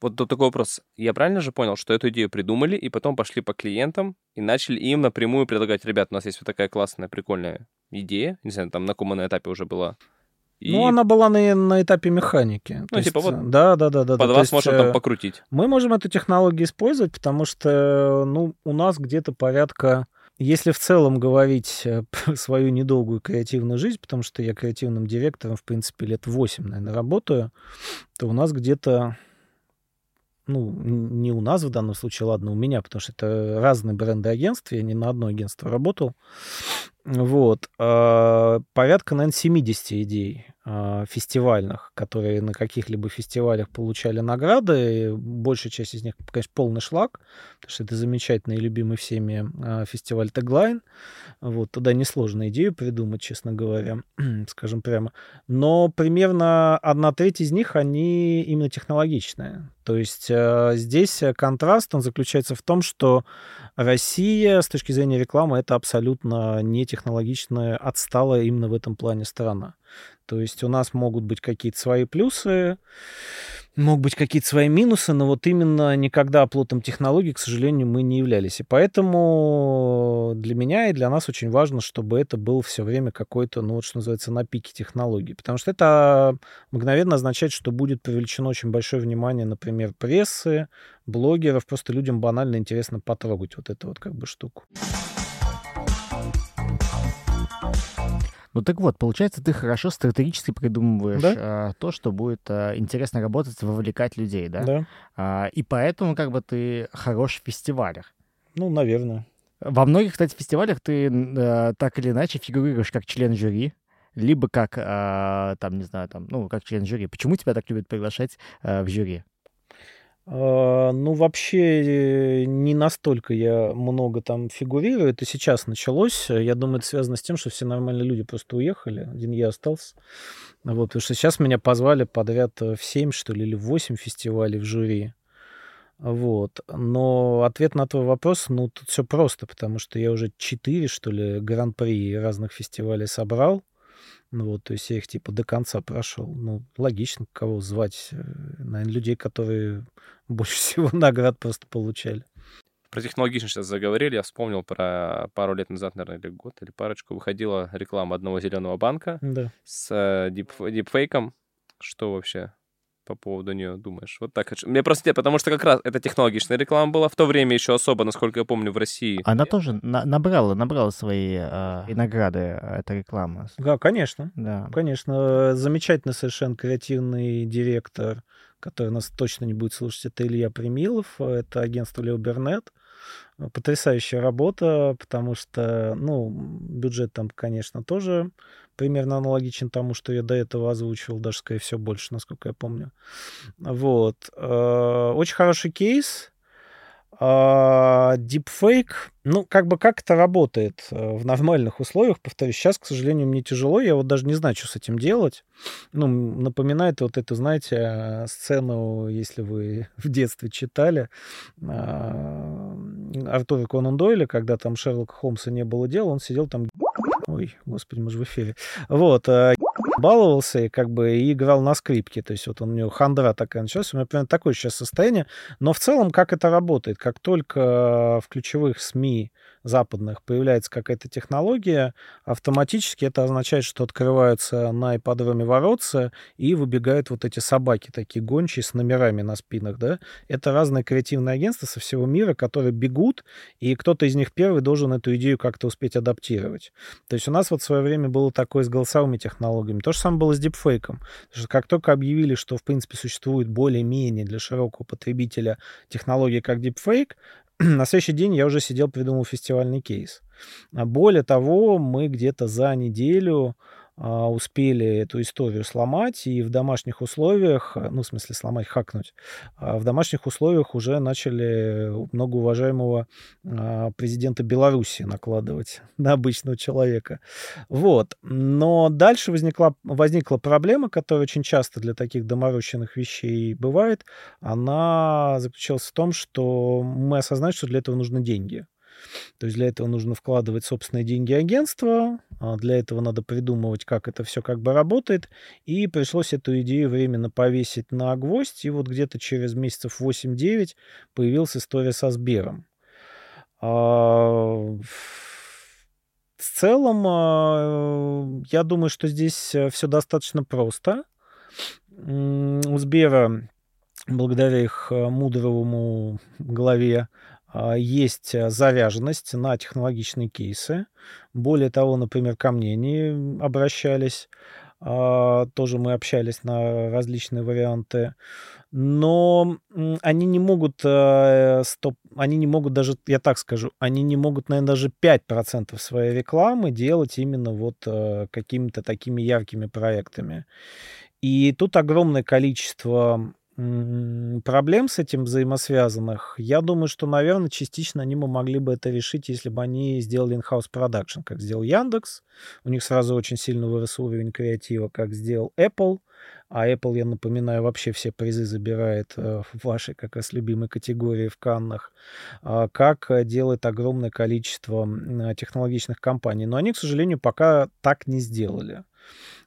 Вот тут такой вопрос. Я правильно же понял, что эту идею придумали, и потом пошли по клиентам и начали им напрямую предлагать, ребят, у нас есть вот такая классная, прикольная идея, не знаю, там на каком она этапе уже была, и... Ну, она была на, на этапе механики. Ну, То типа есть, вот да, да, да, да. Под да. вас можно там покрутить. Мы можем эту технологию использовать, потому что, ну, у нас где-то порядка если в целом говорить э, свою недолгую креативную жизнь, потому что я креативным директором, в принципе, лет 8, наверное, работаю, то у нас где-то ну, не у нас в данном случае, ладно, у меня, потому что это разные бренды агентств, я не на одно агентство работал. Вот. А, порядка, наверное, 70 идей фестивальных, которые на каких-либо фестивалях получали награды. Большая часть из них, конечно, полный шлак, потому что это замечательный и любимый всеми а, фестиваль Теглайн. Вот, туда несложно идею придумать, честно говоря, скажем прямо. Но примерно одна треть из них, они именно технологичные. То есть здесь контраст, он заключается в том, что Россия с точки зрения рекламы это абсолютно не технологичная, отсталая именно в этом плане страна. То есть у нас могут быть какие-то свои плюсы, могут быть какие-то свои минусы, но вот именно никогда оплотом технологий, к сожалению, мы не являлись. И поэтому для меня и для нас очень важно, чтобы это был все время какой-то, ну вот что называется, на пике технологий. Потому что это мгновенно означает, что будет привлечено очень большое внимание, например, прессы, блогеров. Просто людям банально интересно потрогать вот эту вот как бы штуку. Ну так вот, получается, ты хорошо стратегически придумываешь да? а, то, что будет а, интересно работать, вовлекать людей, да? Да. А, и поэтому как бы ты хорош в фестивалях. Ну, наверное. Во многих, кстати, фестивалях ты а, так или иначе фигурируешь как член жюри, либо как, а, там, не знаю, там, ну, как член жюри. Почему тебя так любят приглашать а, в жюри? А, ну, вообще не настолько я много там фигурирую. Это сейчас началось. Я думаю, это связано с тем, что все нормальные люди просто уехали. Один я остался. Вот, потому что сейчас меня позвали подряд в 7, что ли, или в 8 фестивалей в жюри. Вот. Но ответ на твой вопрос, ну, тут все просто, потому что я уже 4, что ли, гран-при разных фестивалей собрал. Ну вот, то есть я их типа до конца прошел. Ну, логично, кого звать. Э, Наверное, людей, которые больше всего наград просто получали. Про технологичность сейчас заговорили. Я вспомнил про пару лет назад, наверное, или год, или парочку, выходила реклама одного зеленого банка да. с э, дип, дипфейком. Что вообще по поводу нее думаешь? Вот так. Мне просто нет, потому что как раз эта технологичная реклама была в то время еще особо, насколько я помню, в России. Она тоже на набрала, набрала свои э, награды, эта реклама. Да, конечно. Да. Конечно. Замечательный совершенно креативный директор, который нас точно не будет слушать, это Илья Примилов, это агентство Лео Бернет. Потрясающая работа, потому что, ну, бюджет там, конечно, тоже примерно аналогичен тому, что я до этого озвучивал, даже, скорее всего, больше, насколько я помню. Вот. Э, очень хороший кейс. А, deepfake, ну, как бы как это работает э, в нормальных условиях, повторюсь, сейчас, к сожалению, мне тяжело, я вот даже не знаю, что с этим делать. Ну, напоминает вот эту, знаете, сцену, если вы в детстве читали, а, Артура Конан Дойля, когда там Шерлока Холмса не было дела, он сидел там Ой, господи, мы же в эфире. Вот, э, баловался и как бы и играл на скрипке. То есть вот он, у него хандра такая началась. У меня примерно такое сейчас состояние. Но в целом, как это работает? Как только в ключевых СМИ западных появляется какая-то технология, автоматически это означает, что открываются на ипподроме воротца и выбегают вот эти собаки, такие гончие с номерами на спинах, да. Это разные креативные агентства со всего мира, которые бегут, и кто-то из них первый должен эту идею как-то успеть адаптировать. То есть у нас вот в свое время было такое с голосовыми технологиями. То же самое было с дипфейком. Что как только объявили, что, в принципе, существует более-менее для широкого потребителя технология как дипфейк, на следующий день я уже сидел, придумал фестивальный кейс. Более того, мы где-то за неделю успели эту историю сломать, и в домашних условиях, ну, в смысле, сломать, хакнуть, а в домашних условиях уже начали многоуважаемого а, президента Беларуси накладывать на обычного человека. Вот. Но дальше возникла, возникла проблема, которая очень часто для таких доморощенных вещей бывает. Она заключалась в том, что мы осознали, что для этого нужны деньги. То есть для этого нужно вкладывать собственные деньги агентства, а для этого надо придумывать, как это все как бы работает. И пришлось эту идею временно повесить на гвоздь. И вот где-то через месяцев 8-9 появилась история со Сбером. А, в целом, а, я думаю, что здесь все достаточно просто. У Сбера, благодаря их мудровому главе, есть заряженность на технологичные кейсы. Более того, например, ко мне они обращались. А, тоже мы общались на различные варианты. Но они не могут, э, стоп, они не могут даже, я так скажу, они не могут, наверное, даже 5% своей рекламы делать именно вот э, какими-то такими яркими проектами. И тут огромное количество проблем с этим взаимосвязанных. Я думаю, что, наверное, частично они могли бы это решить, если бы они сделали in-house production, как сделал Яндекс. У них сразу очень сильно вырос уровень креатива, как сделал Apple. А Apple, я напоминаю, вообще все призы забирает э, в вашей как раз любимой категории в Каннах. А как делает огромное количество технологичных компаний. Но они, к сожалению, пока так не сделали.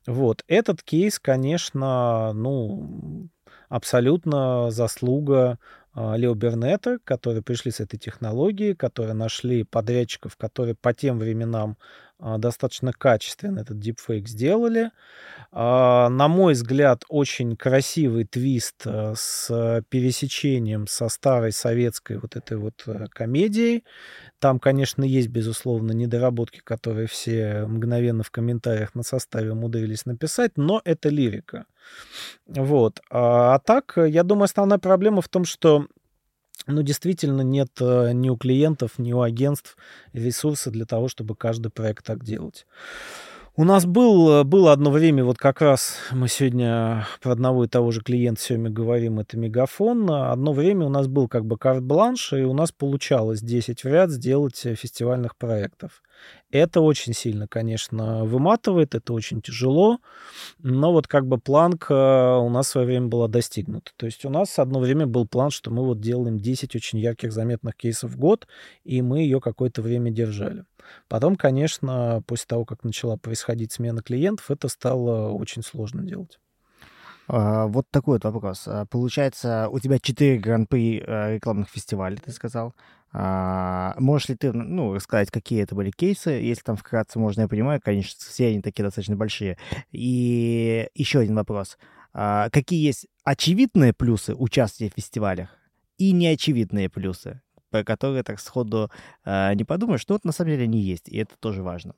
Вот. Этот кейс, конечно, ну, абсолютно заслуга а, Лео Бернета, которые пришли с этой технологией, которые нашли подрядчиков, которые по тем временам достаточно качественно этот дипфейк сделали. А, на мой взгляд, очень красивый твист с пересечением со старой советской вот этой вот э, комедией. Там, конечно, есть, безусловно, недоработки, которые все мгновенно в комментариях на составе умудрились написать, но это лирика. Вот. А, а так, я думаю, основная проблема в том, что ну, действительно нет э, ни у клиентов, ни у агентств ресурса для того, чтобы каждый проект так делать. У нас был, было одно время, вот как раз мы сегодня про одного и того же клиента сегодня говорим, это Мегафон. Одно время у нас был как бы карт-бланш, и у нас получалось 10 в ряд сделать фестивальных проектов. Это очень сильно, конечно, выматывает, это очень тяжело, но вот как бы планка у нас в свое время была достигнута. То есть у нас одно время был план, что мы вот делаем 10 очень ярких заметных кейсов в год, и мы ее какое-то время держали. Потом, конечно, после того, как начала происходить смена клиентов, это стало очень сложно делать. А, вот такой вот вопрос. А, получается, у тебя 4 гран-при э, рекламных фестивалей, ты сказал. А, можешь ли ты, ну, рассказать, какие это были кейсы? Если там вкратце можно, я понимаю, конечно, все они такие достаточно большие. И еще один вопрос. Какие есть очевидные плюсы участия в фестивалях и неочевидные плюсы? про которые так сходу не подумаешь, но вот на самом деле они есть, и это тоже важно.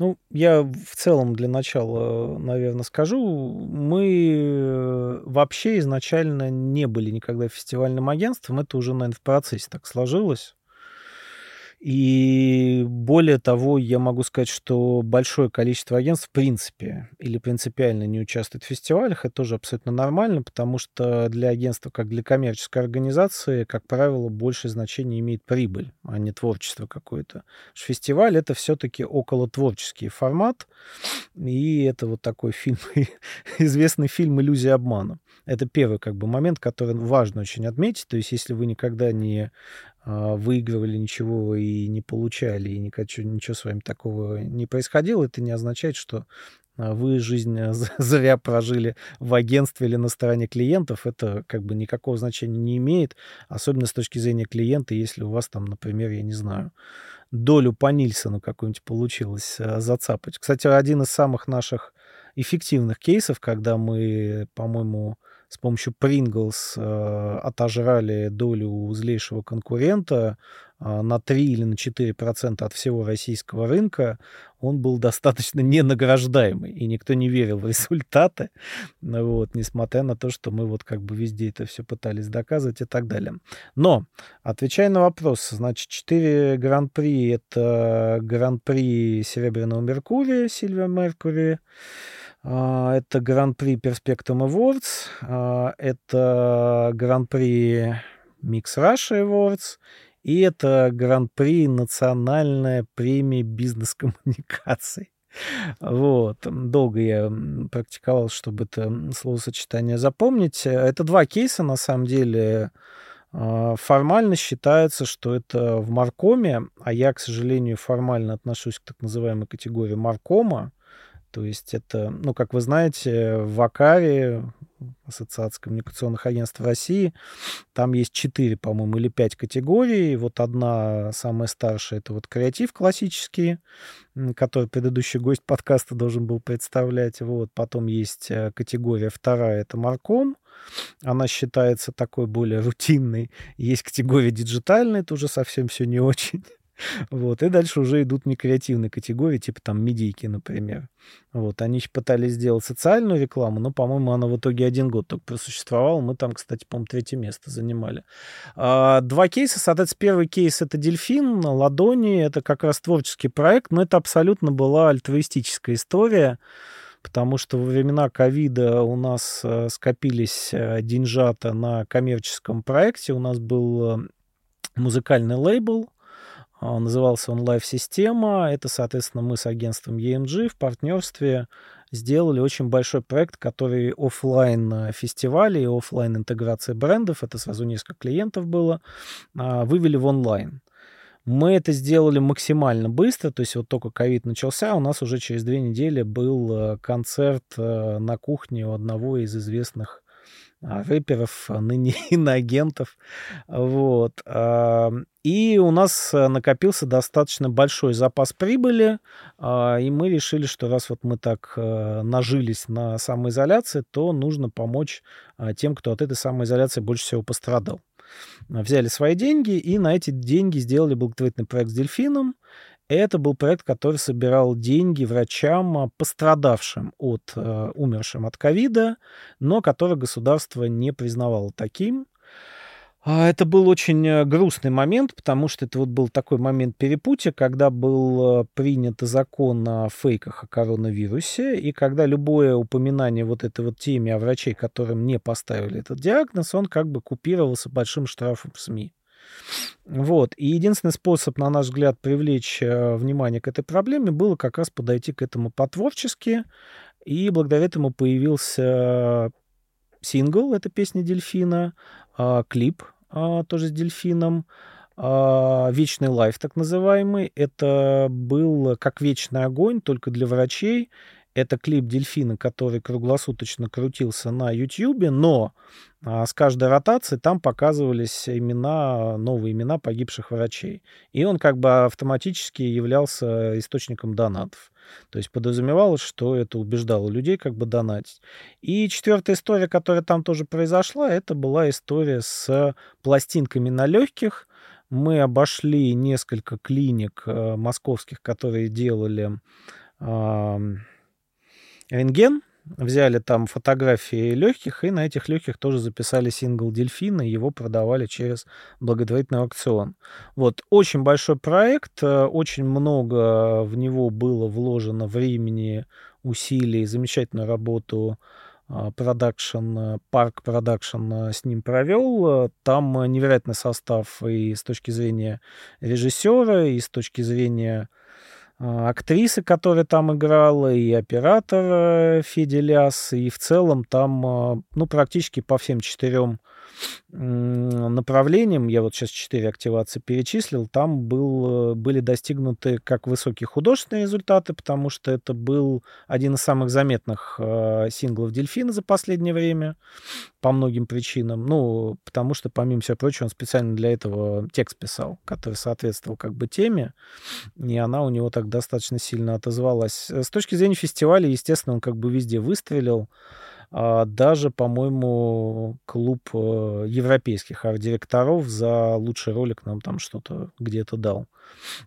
Ну, я в целом для начала, наверное, скажу. Мы вообще изначально не были никогда фестивальным агентством. Это уже, наверное, в процессе так сложилось. И более того, я могу сказать, что большое количество агентств в принципе или принципиально не участвует в фестивалях. Это тоже абсолютно нормально, потому что для агентства, как для коммерческой организации, как правило, большее значение имеет прибыль, а не творчество какое-то. Фестиваль — это все-таки около творческий формат, и это вот такой фильм, известный фильм «Иллюзия обмана». Это первый как бы момент, который важно очень отметить. То есть если вы никогда не выигрывали ничего и не получали, и ничего, ничего с вами такого не происходило, это не означает, что а, вы жизнь а, зря прожили в агентстве или на стороне клиентов, это как бы никакого значения не имеет, особенно с точки зрения клиента, если у вас там, например, я не знаю, долю по Нильсону какую-нибудь получилось зацапать. Кстати, один из самых наших эффективных кейсов, когда мы, по-моему, с помощью Pringles э, отожрали долю у злейшего конкурента э, на 3 или на 4 процента от всего российского рынка, он был достаточно ненаграждаемый, и никто не верил в результаты, вот, несмотря на то, что мы вот как бы везде это все пытались доказывать и так далее. Но, отвечая на вопрос, значит, 4 гран-при — это гран-при Серебряного Меркурия, Сильвер Меркурий, а, это Гран-при Perspectum Awards, а, это Гран-при Mix Russia Awards, и это Гран-при Национальная премия бизнес-коммуникаций. Вот. Долго я практиковал, чтобы это словосочетание запомнить. Это два кейса, на самом деле. А, формально считается, что это в Маркоме, а я, к сожалению, формально отношусь к так называемой категории Маркома. То есть это, ну, как вы знаете, в АКАРе, Ассоциация коммуникационных агентств России, там есть четыре, по-моему, или пять категорий. Вот одна, самая старшая, это вот креатив классический, который предыдущий гость подкаста должен был представлять. Вот. Потом есть э, категория вторая, это Марком. Она считается такой более рутинной. Есть категория диджитальная, уже совсем все не очень. Вот. И дальше уже идут некреативные категории, типа там медийки, например. Вот. Они пытались сделать социальную рекламу, но, по-моему, она в итоге один год только просуществовала. Мы там, кстати, по-моему, третье место занимали. А, два кейса. Соответственно, первый кейс — это «Дельфин», «Ладони». Это как раз творческий проект, но это абсолютно была альтруистическая история потому что во времена ковида у нас э, скопились э, деньжата на коммерческом проекте. У нас был э, музыкальный лейбл, назывался он Live Система. Это, соответственно, мы с агентством EMG в партнерстве сделали очень большой проект, который офлайн фестивали и офлайн интеграция брендов, это сразу несколько клиентов было, а, вывели в онлайн. Мы это сделали максимально быстро, то есть вот только ковид начался, у нас уже через две недели был э, концерт э, на кухне у одного из известных а, рэперов, а ныне иноагентов. Вот. И у нас э, накопился достаточно большой запас прибыли, а, и мы решили, что раз вот мы так э, нажились на самоизоляции, то нужно помочь тем, кто от этой самоизоляции больше всего пострадал. Взяли свои деньги и на эти деньги сделали благотворительный проект с дельфином. Это был проект, который собирал деньги врачам, а, пострадавшим от, э, умершим от ковида, но который государство не признавало таким. А, это был очень э, грустный момент, потому что это вот был такой момент перепутья, когда был э, принят закон о фейках о коронавирусе, и когда любое упоминание вот этой вот теме о врачей, которым не поставили этот диагноз, он как бы купировался большим штрафом в СМИ. Вот. И единственный способ, на наш взгляд, привлечь э, внимание к этой проблеме было как раз подойти к этому по-творчески. И благодаря этому появился сингл, это песня «Дельфина», а, клип тоже с дельфином, «Вечный лайф», так называемый. Это был как «Вечный огонь», только для врачей. Это клип дельфина, который круглосуточно крутился на YouTube, но а, с каждой ротацией там показывались имена, новые имена погибших врачей. И он как бы автоматически являлся источником донатов. То есть подразумевалось, что это убеждало людей как бы донатить. И четвертая история, которая там тоже произошла, это была история с пластинками на легких. Мы обошли несколько клиник э, московских, которые делали рентген, взяли там фотографии легких, и на этих легких тоже записали сингл «Дельфина», и его продавали через благотворительный аукцион. Вот, очень большой проект, э, очень много в него было вложено времени, усилий, замечательную работу продакшн, парк продакшн с ним провел. Там невероятный состав и с точки зрения режиссера, и с точки зрения актрисы, которая там играла, и оператор э, Феделяс, и в целом там, а, ну, практически по всем четырем направлениям, я вот сейчас четыре активации перечислил, там был, были достигнуты как высокие художественные результаты, потому что это был один из самых заметных э, синглов Дельфина за последнее время по многим причинам. Ну, потому что, помимо всего прочего, он специально для этого текст писал, который соответствовал как бы теме, и она у него так достаточно сильно отозвалась. С точки зрения фестиваля, естественно, он как бы везде выстрелил. А даже, по-моему, клуб э, европейских арт-директоров за лучший ролик нам там что-то где-то дал.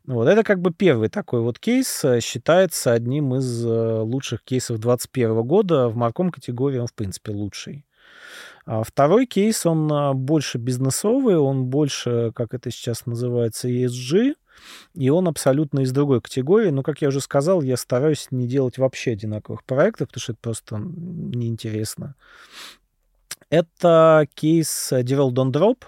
Вот это как бы первый такой вот кейс, э, считается одним из э, лучших кейсов 2021 года. В марком категории он, в принципе, лучший. А второй кейс, он больше бизнесовый, он больше, как это сейчас называется, ESG, и он абсолютно из другой категории. Но, как я уже сказал, я стараюсь не делать вообще одинаковых проектов, потому что это просто неинтересно. Это кейс Devel Don't Drop.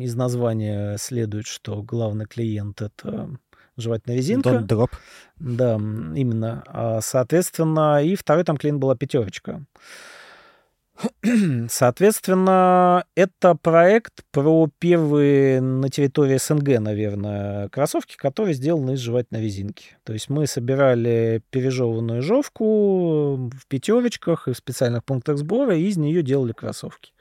Из названия следует, что главный клиент — это жевательная резинка. Don't Drop. Да, именно. А, соответственно, и второй там клиент была пятерочка. Соответственно, это проект про первые на территории СНГ, наверное, кроссовки, которые сделаны из жевательной резинки. То есть мы собирали пережеванную жовку в пятерочках и в специальных пунктах сбора, и из нее делали кроссовки.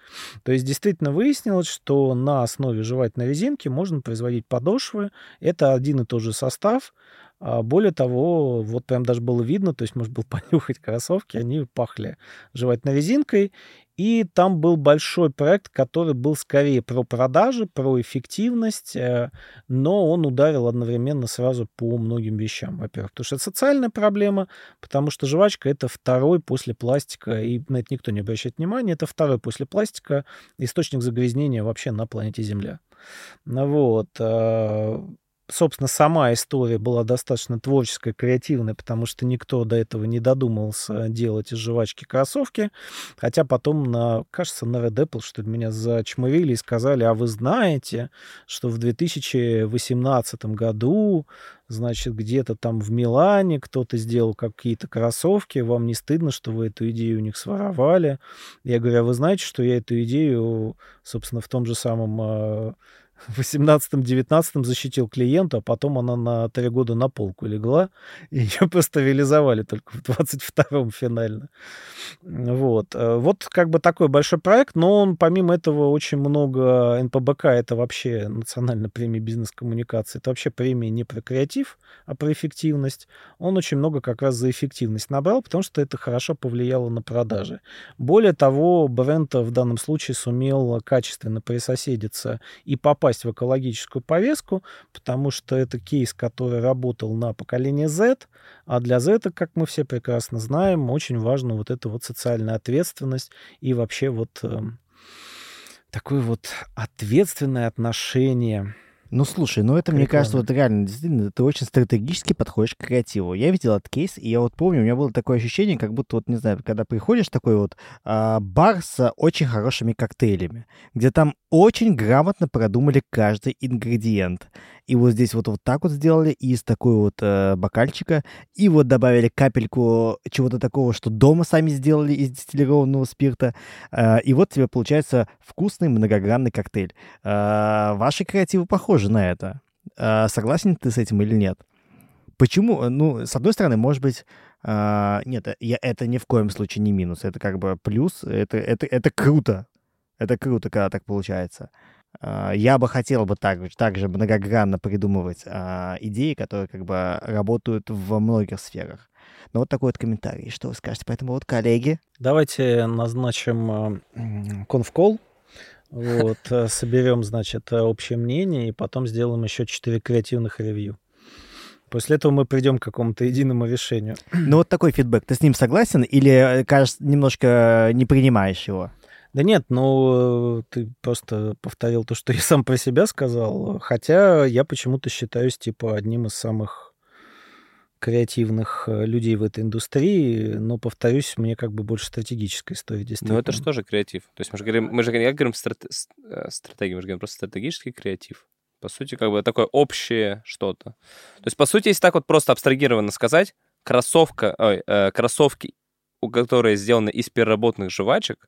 То есть действительно выяснилось, что на основе жевательной резинки можно производить подошвы. Это один и тот же состав, более того, вот прям даже было видно, то есть можно было понюхать кроссовки, они пахли жевательной резинкой, и там был большой проект, который был скорее про продажи, про эффективность, э, но он ударил одновременно сразу по многим вещам. Во-первых, потому что это социальная проблема, потому что жвачка — это второй после пластика, и на это никто не обращает внимания, это второй после пластика источник загрязнения вообще на планете Земля. Вот. Собственно, сама история была достаточно творческая, креативная, потому что никто до этого не додумался делать из жвачки кроссовки. Хотя потом, на, кажется, на Red Apple, что меня зачмырили и сказали, а вы знаете, что в 2018 году значит, где-то там в Милане кто-то сделал какие-то кроссовки, вам не стыдно, что вы эту идею у них своровали? Я говорю, а вы знаете, что я эту идею, собственно, в том же самом а, в 18-19 защитил клиента, а потом она на три года на полку легла, и ее просто реализовали только в 22-м финально. Вот. Э, вот как бы такой большой проект, но он помимо этого очень много НПБК, это вообще национальная премия бизнес-коммуникации, это вообще премия не про креатив, а про эффективность. Он очень много как раз за эффективность набрал, потому что это хорошо повлияло на продажи. Более того, бренд в данном случае сумел качественно присоседиться и попасть попасть в экологическую повестку, потому что это кейс, который работал на поколение Z, а для Z, как мы все прекрасно знаем, очень важна вот эта вот социальная ответственность и вообще вот э, такое вот ответственное отношение ну, слушай, ну это, мне кажется, вот реально, действительно, ты очень стратегически подходишь к креативу. Я видел этот кейс, и я вот помню, у меня было такое ощущение, как будто, вот, не знаю, когда приходишь такой вот а, бар с очень хорошими коктейлями, где там очень грамотно продумали каждый ингредиент. И вот здесь вот, вот так вот сделали из такой вот э, бокальчика, и вот добавили капельку чего-то такого, что дома сами сделали из дистиллированного спирта. Э, и вот тебе получается вкусный многогранный коктейль. Э, ваши креативы похожи на это. А, согласен ты с этим или нет? Почему? Ну, с одной стороны, может быть, а, нет, я, это ни в коем случае не минус. Это как бы плюс. Это, это, это круто. Это круто, когда так получается. А, я бы хотел бы так, так же многогранно придумывать а, идеи, которые как бы работают во многих сферах. Но вот такой вот комментарий. Что вы скажете? Поэтому вот, коллеги. Давайте назначим конфкол вот, э, соберем, значит, э, общее мнение, и потом сделаем еще четыре креативных ревью. После этого мы придем к какому-то единому решению. Ну вот такой фидбэк. Ты с ним согласен или, э, кажется, немножко не принимаешь его? Да нет, ну ты просто повторил то, что я сам про себя сказал. Хотя я почему-то считаюсь типа одним из самых креативных э, людей в этой индустрии, но, повторюсь, мне как бы больше стратегическая история действительно. Ну, это же тоже креатив. То есть мы же говорим, мы же я говорим страт, э, стратегию, мы же говорим просто стратегический креатив. По сути, как бы такое общее что-то. То есть, по сути, если так вот просто абстрагированно сказать, кроссовка, ой, э, кроссовки, у которой сделаны из переработанных жвачек,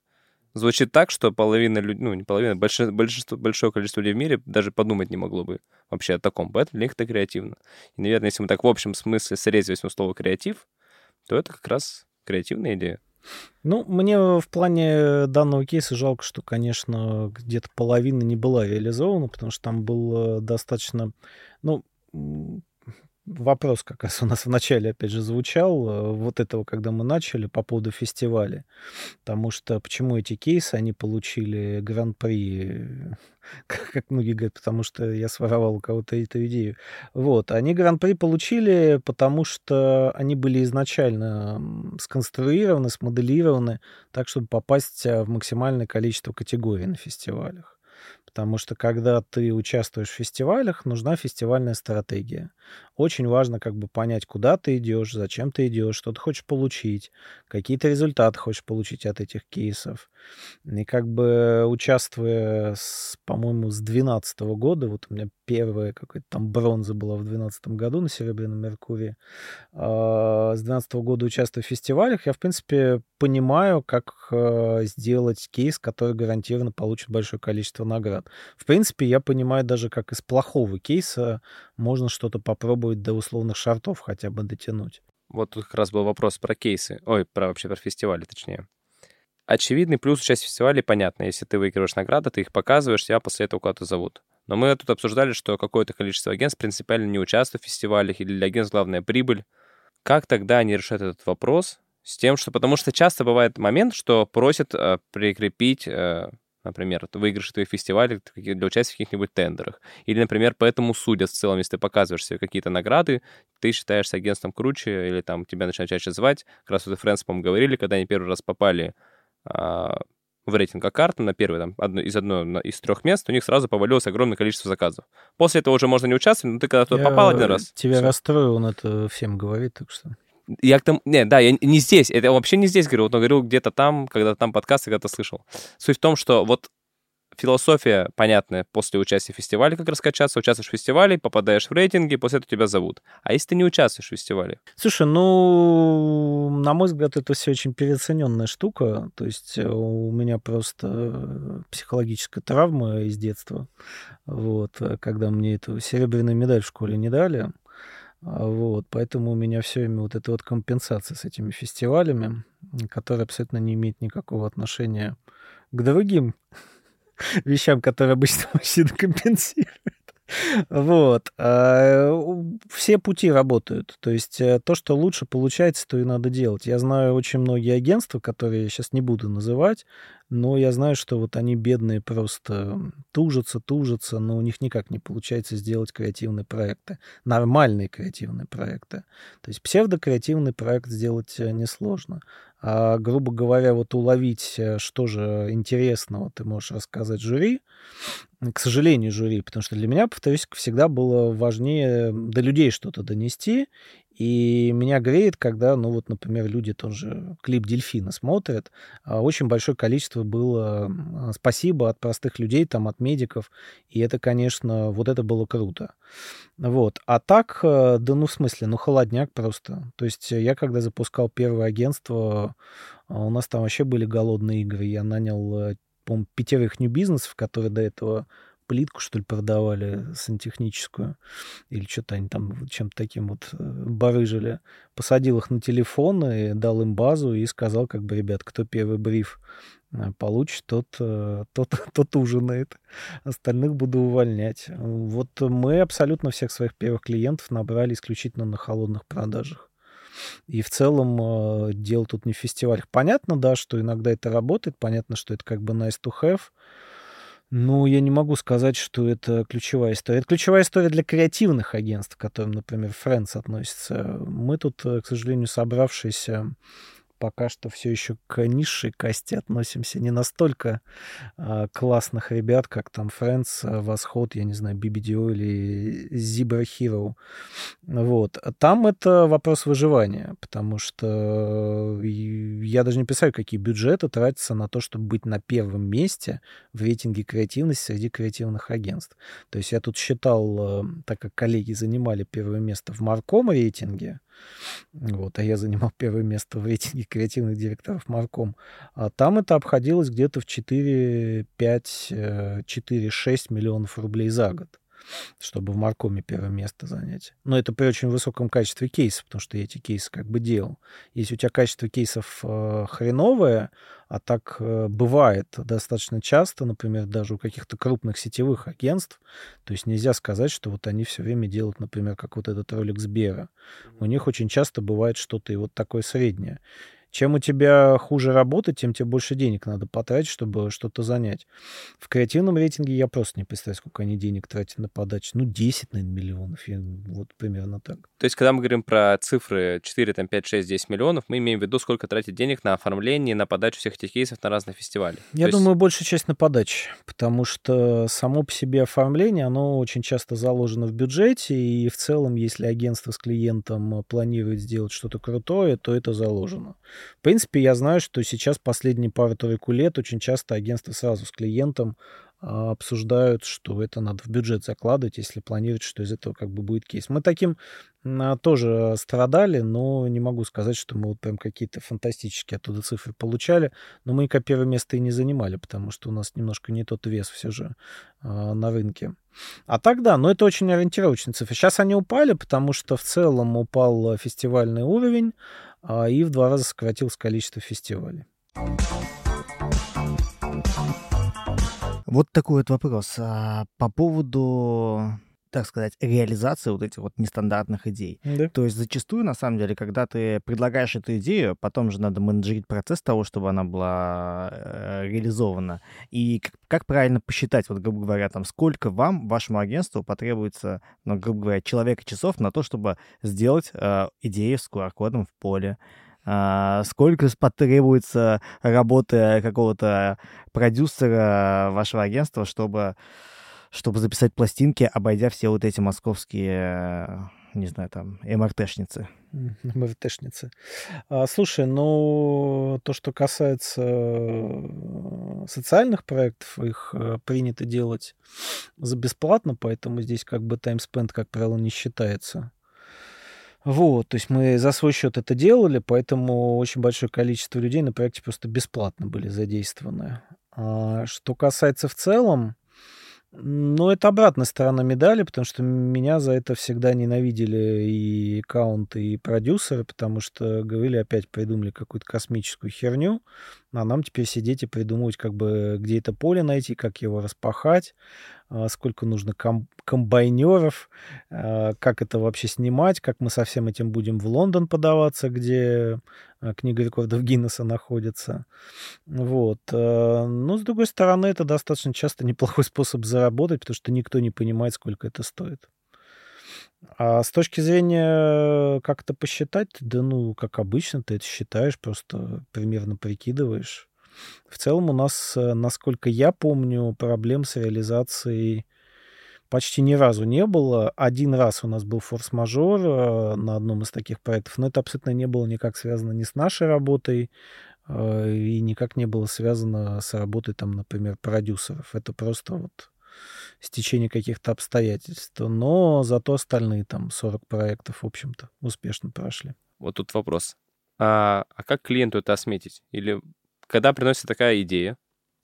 звучит так, что половина людей, ну, не половина, большинство, большое количество людей в мире даже подумать не могло бы вообще о таком. Поэтому для них это креативно. И, наверное, если мы так в общем смысле срезать возьмем слово «креатив», то это как раз креативная идея. Ну, мне в плане данного кейса жалко, что, конечно, где-то половина не была реализована, потому что там был достаточно, ну, вопрос как раз у нас в начале, опять же, звучал, э, вот этого, когда мы начали по поводу фестиваля. Потому что почему эти кейсы, они получили гран-при, как многие говорят, потому что я своровал у кого-то эту идею. Вот, они гран-при получили, потому что они были изначально сконструированы, смоделированы так, чтобы попасть э, в максимальное количество категорий на фестивалях. Потому что когда ты участвуешь в фестивалях, нужна фестивальная стратегия. Очень важно как бы понять, куда ты идешь, зачем ты идешь, что ты хочешь получить, какие то результаты хочешь получить от этих кейсов. И как бы участвуя, с, по-моему, с 2012 года, вот у меня первая какая-то там бронза была в 2012 году на Серебряном Меркурии, а, с 2012 года участвуя в фестивалях, я, в принципе, понимаю, как а, сделать кейс, который гарантированно получит большое количество наград. В принципе, я понимаю даже, как из плохого кейса можно что-то попробовать до условных шартов хотя бы дотянуть. Вот тут как раз был вопрос про кейсы. Ой, про вообще про фестивали, точнее. Очевидный плюс участия в фестивале понятно. Если ты выигрываешь награды, ты их показываешь, тебя после этого куда-то зовут. Но мы тут обсуждали, что какое-то количество агентств принципиально не участвует в фестивалях, или для агентств главная прибыль. Как тогда они решают этот вопрос с тем, что... Потому что часто бывает момент, что просят э, прикрепить э, например, выигрыш твоих фестивалей для участия в каких-нибудь тендерах. Или, например, поэтому судят в целом, если ты показываешь себе какие-то награды, ты считаешься агентством круче, или там тебя начинают чаще звать. Как раз вот Friends, по говорили, когда они первый раз попали а, в рейтинг карты на первый, там, одно, из одного из трех мест, у них сразу повалилось огромное количество заказов. После этого уже можно не участвовать, но ты когда туда попал один раз... Тебя все. расстроил, он это всем говорит, так что... Я к тому... Не, да, я не здесь, это вообще не здесь говорю, вот, но говорил где-то там, когда там подкасты когда-то слышал. Суть в том, что вот философия понятная после участия в фестивале, как раскачаться, участвуешь в фестивале, попадаешь в рейтинги, после этого тебя зовут. А если ты не участвуешь в фестивале? Слушай, ну, на мой взгляд, это все очень переоцененная штука. То есть э, у меня просто психологическая травма из детства. Вот, э, когда мне эту серебряную медаль в школе не дали, а, вот, поэтому у меня все время вот эта вот компенсация с этими фестивалями, которая абсолютно не имеет никакого отношения к другим вещам, которые обычно мужчина компенсирует. Вот. А, все пути работают. То есть э, то, что лучше получается, то и надо делать. Я знаю очень многие агентства, которые я сейчас не буду называть, но я знаю, что вот они бедные просто тужатся, тужатся, но у них никак не получается сделать креативные проекты, нормальные креативные проекты. То есть псевдокреативный проект сделать э, несложно. А, грубо говоря, вот уловить, э, что же интересного ты можешь рассказать жюри, к сожалению, жюри, потому что для меня, повторюсь, всегда было важнее до людей что-то донести, и меня греет, когда, ну вот, например, люди тоже клип «Дельфина» смотрят. А, очень большое количество было спасибо от простых людей, там, от медиков. И это, конечно, вот это было круто. Вот. А так, э, да ну в смысле, ну холодняк просто. То есть я когда запускал первое агентство, а, у нас там вообще были голодные игры. Я нанял, э, по пятерых нью-бизнесов, которые до этого плитку, что ли, продавали сантехническую, или что-то они там чем-то таким вот э, барыжили. Посадил их на телефон и дал им базу и сказал, как бы, ребят, кто первый бриф э, получит, тот, э, тот, тот ужинает. Остальных буду увольнять. Вот мы абсолютно всех своих первых клиентов набрали исключительно на холодных продажах. И в целом дело тут не в фестивалях. Понятно, да, что иногда это работает, понятно, что это как бы nice to have, ну, я не могу сказать, что это ключевая история. Это ключевая история для креативных агентств, к которым, например, Friends относится. Мы тут, э, к сожалению, собравшиеся пока что все еще к низшей касте относимся. Не настолько а, классных ребят, как там Friends, а, Восход, я не знаю, BBDO или Zebra Hero. Вот. Там это вопрос выживания, потому что я даже не представляю, какие бюджеты тратятся на то, чтобы быть на первом месте в рейтинге креативности среди креативных агентств. То есть я тут считал, э, так как коллеги занимали первое место в Марком рейтинге, вот, а я занимал первое место в рейтинге креативных директоров Марком. А там это обходилось где-то в 4, 5, 4, 6 миллионов рублей за год чтобы в Маркоме первое место занять. Но это при очень высоком качестве кейсов, потому что я эти кейсы как бы делал. Если у тебя качество кейсов э, хреновое, а так э, бывает достаточно часто, например, даже у каких-то крупных сетевых агентств, то есть нельзя сказать, что вот они все время делают, например, как вот этот ролик Сбера. У них очень часто бывает что-то и вот такое среднее. Чем у тебя хуже работа, тем тебе больше денег надо потратить, чтобы что-то занять. В креативном рейтинге я просто не представляю, сколько они денег тратят на подачу. Ну, 10, наверное, миллионов. Я, вот примерно так. То есть, когда мы говорим про цифры 4, там, 5, 6, 10 миллионов, мы имеем в виду, сколько тратить денег на оформление, на подачу всех этих кейсов на разные фестивали. Я То думаю, есть... большая часть на подаче, потому что само по себе оформление, оно очень часто заложено в бюджете, и в целом, если агентство с клиентом планирует сделать что-то крутое, то это заложено. В принципе, я знаю, что сейчас последние пару-тройку лет очень часто агентства сразу с клиентом а, обсуждают, что это надо в бюджет закладывать, если планируют, что из этого как бы будет кейс. Мы таким а, тоже страдали, но не могу сказать, что мы вот прям какие-то фантастические оттуда цифры получали, но мы первое место и не занимали, потому что у нас немножко не тот вес все же а, на рынке. А так да, но это очень ориентировочные цифры. Сейчас они упали, потому что в целом упал фестивальный уровень, и в два раза сократилось количество фестивалей. Вот такой вот вопрос. А, по поводу так сказать, реализации вот этих вот нестандартных идей. Да. То есть зачастую, на самом деле, когда ты предлагаешь эту идею, потом же надо менеджерить процесс того, чтобы она была э, реализована. И как, как правильно посчитать, вот, грубо говоря, там, сколько вам, вашему агентству потребуется, ну, грубо говоря, человека часов на то, чтобы сделать э, идею с QR-кодом в поле, а, сколько потребуется работы какого-то продюсера вашего агентства, чтобы чтобы записать пластинки, обойдя все вот эти московские, не знаю, там, МРТшницы. МРТшницы. А, слушай, ну, то, что касается э, социальных проектов, их э, принято делать за бесплатно, поэтому здесь как бы таймспенд, как правило, не считается. Вот, то есть мы за свой счет это делали, поэтому очень большое количество людей на проекте просто бесплатно были задействованы. А что касается в целом, ну, это обратная сторона медали, потому что меня за это всегда ненавидели и аккаунты, и продюсеры, потому что говорили, опять придумали какую-то космическую херню, а нам теперь сидеть и придумывать, как бы, где это поле найти, как его распахать, а, сколько нужно ком- комбайнеров, а, как это вообще снимать, как мы со всем этим будем в Лондон подаваться, где а, книга рекордов Гиннесса находится. Вот. Но, с другой стороны, это достаточно часто неплохой способ заработать, потому что никто не понимает, сколько это стоит. А с точки зрения как это посчитать, да ну, как обычно, ты это считаешь, просто примерно прикидываешь. В целом у нас, э, насколько я помню, проблем с реализацией почти ни разу не было. Один раз у нас был форс-мажор э, на одном из таких проектов, но это абсолютно не было никак связано ни с нашей работой, э, и никак не было связано с работой, там, например, продюсеров. Это просто вот стечение каких-то обстоятельств. Но зато остальные там 40 проектов, в общем-то, успешно прошли. Вот тут вопрос. А, а как клиенту это осметить? Или когда приносится такая идея,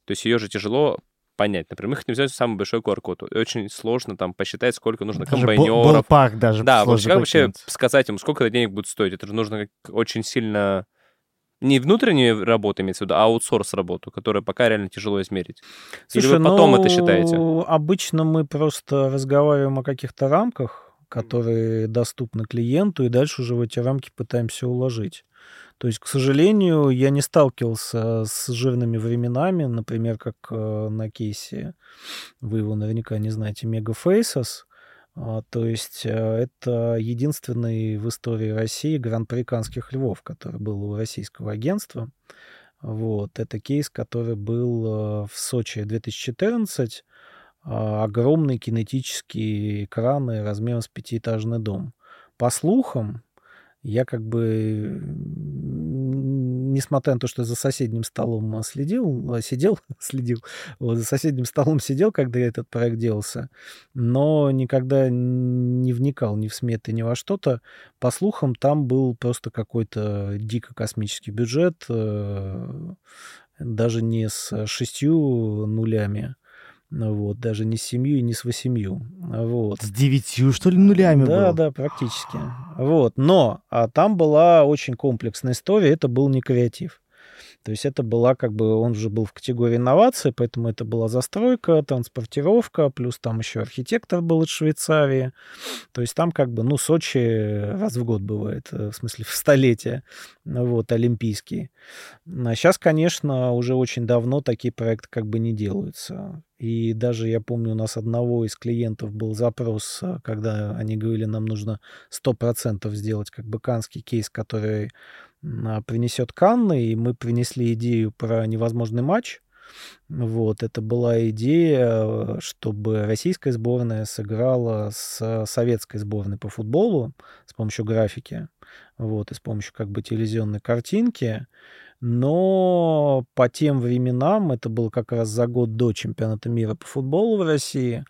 то есть ее же тяжело понять. Например, мы хотим взять самый большой QR-код. Очень сложно там посчитать, сколько нужно даже комбайнеров. Бол даже Да, вот как вообще сказать ему, сколько это денег будет стоить? Это же нужно очень сильно не внутреннюю работу имеется в виду, а аутсорс работу, которую пока реально тяжело измерить. Слушай, Или вы потом ну, это считаете? Обычно мы просто разговариваем о каких-то рамках, которые доступны клиенту, и дальше уже в эти рамки пытаемся уложить. То есть, к сожалению, я не сталкивался с жирными временами, например, как э, на кейсе, вы его наверняка не знаете, Мегафейсос. А, то есть э, это единственный в истории России гран-при канских львов, который был у российского агентства. Вот. Это кейс, который был э, в Сочи 2014. А, огромные кинетические экраны размером с пятиэтажный дом. По слухам, я как бы, несмотря на то, что за соседним столом а, следил, а, сидел, следил, вот, за соседним столом сидел, когда этот проект делался, но никогда не вникал ни в сметы, ни во что-то. По слухам, там был просто какой-то дико космический бюджет, э, даже не с шестью нулями, вот, даже не с семью и не с восемью. Вот. С девятью, что ли, нулями Да, было? да, практически. Вот. Но а там была очень комплексная история, это был не креатив. То есть это была как бы, он уже был в категории инновации, поэтому это была застройка, транспортировка, плюс там еще архитектор был из Швейцарии. То есть там как бы, ну, Сочи раз в год бывает, э, в смысле в столетие, вот, олимпийский. А сейчас, конечно, уже очень давно такие проекты как бы не делаются. И даже я помню, у нас одного из клиентов был запрос, э, когда они говорили, нам нужно 100% сделать как бы канский кейс, который принесет Канны, и мы принесли идею про невозможный матч. Вот, это была идея, чтобы российская сборная сыграла с советской сборной по футболу с помощью графики, вот, и с помощью как бы телевизионной картинки. Но по тем временам, это было как раз за год до чемпионата мира по футболу в России,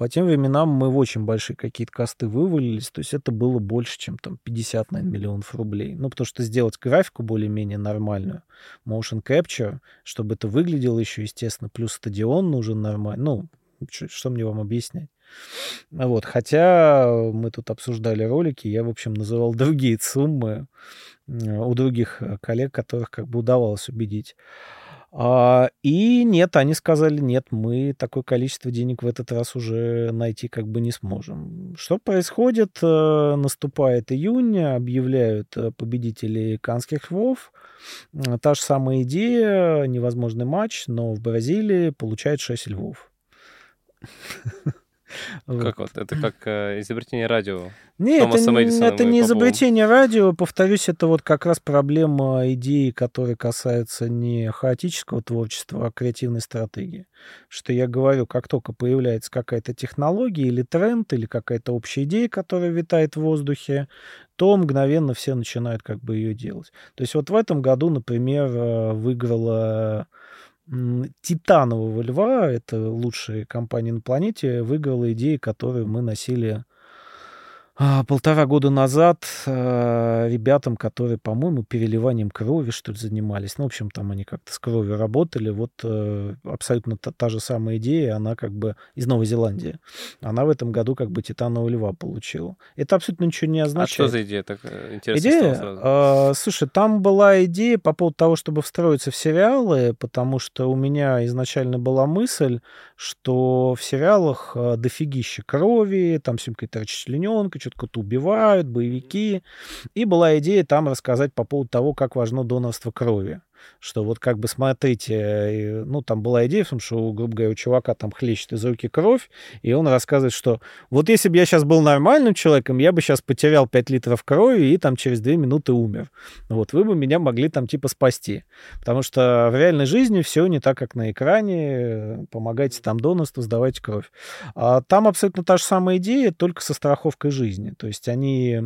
по тем временам мы в очень большие какие-то косты вывалились, то есть это было больше, чем там 50, наверное, миллионов рублей. Ну, потому что сделать графику более-менее нормальную, motion capture, чтобы это выглядело еще, естественно, плюс стадион нужен нормально. Ну, что, мне вам объяснять? Вот, хотя мы тут обсуждали ролики, я, в общем, называл другие суммы у других коллег, которых как бы удавалось убедить. А, и нет, они сказали, нет, мы такое количество денег в этот раз уже найти как бы не сможем. Что происходит? Э, наступает июнь, объявляют э, победителей Канских львов. Та же самая идея, невозможный матч, но в Бразилии получает 6 львов. Как вот? Это как э, изобретение радио. Нет, это, это не изобретение радио. Повторюсь, это вот как раз проблема идеи, которая касается не хаотического творчества, а креативной стратегии. Что я говорю, как только появляется какая-то технология или тренд, или какая-то общая идея, которая витает в воздухе, то мгновенно все начинают как бы ее делать. То есть вот в этом году, например, э, выиграла Титанового льва, это лучшая компания на планете, выиграла идеи, которые мы носили полтора года назад э, ребятам, которые, по-моему, переливанием крови, что ли, занимались. Ну, в общем, там они как-то с кровью работали. Вот э, абсолютно та, та же самая идея, она как бы из Новой Зеландии. Она в этом году как бы Титанового льва получила. Это абсолютно ничего не означает. А что за идея? Так э, интересно идея? Э, слушай, там была идея по поводу того, чтобы встроиться в сериалы, потому что у меня изначально была мысль, что в сериалах дофигища крови, там все какая-то расчлененка, что-то убивают, боевики. И была идея там рассказать по поводу того, как важно донорство крови что вот как бы смотрите, ну, там была идея в том, что, грубо говоря, у чувака там хлещет из руки кровь, и он рассказывает, что вот если бы я сейчас был нормальным человеком, я бы сейчас потерял 5 литров крови и там через 2 минуты умер. Вот, вы бы меня могли там типа спасти. Потому что в реальной жизни все не так, как на экране. Помогайте там донорству, сдавайте кровь. А там абсолютно та же самая идея, только со страховкой жизни. То есть они...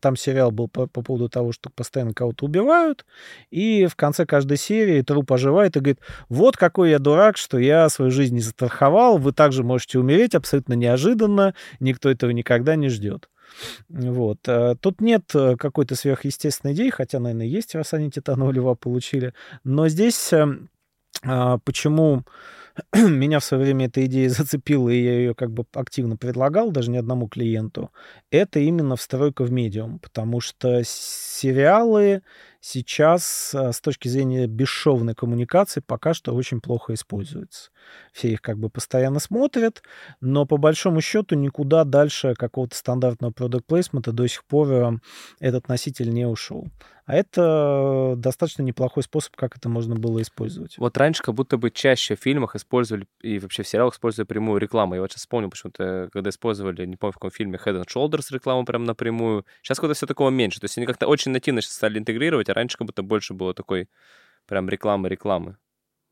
Там сериал был по, по поводу того, что постоянно кого-то убивают, и в конце каждого каждой серии труп оживает и говорит, вот какой я дурак, что я свою жизнь не застраховал, вы также можете умереть абсолютно неожиданно, никто этого никогда не ждет. Вот. Э, тут нет э, какой-то сверхъестественной идеи, хотя, наверное, есть, раз они Титанового льва получили. Но здесь эм, а, почему меня в свое время эта идея зацепила, и я ее как бы активно предлагал даже не одному клиенту, это именно встройка в медиум, потому что сериалы сейчас э, с точки зрения бесшовной коммуникации пока что очень плохо используются. Все их как бы постоянно смотрят, но по большому счету никуда дальше какого-то стандартного продукт плейсмента до сих пор э, этот носитель не ушел. А это достаточно неплохой способ, как это можно было использовать. Вот раньше как будто бы чаще в фильмах использовали и вообще в сериалах использовали прямую рекламу. Я вот сейчас вспомнил почему-то, когда использовали, не помню, в каком фильме, Head and Shoulders рекламу прям напрямую. Сейчас как-то все такого меньше. То есть они как-то очень нативно сейчас стали интегрировать, а раньше как будто больше было такой прям рекламы-рекламы.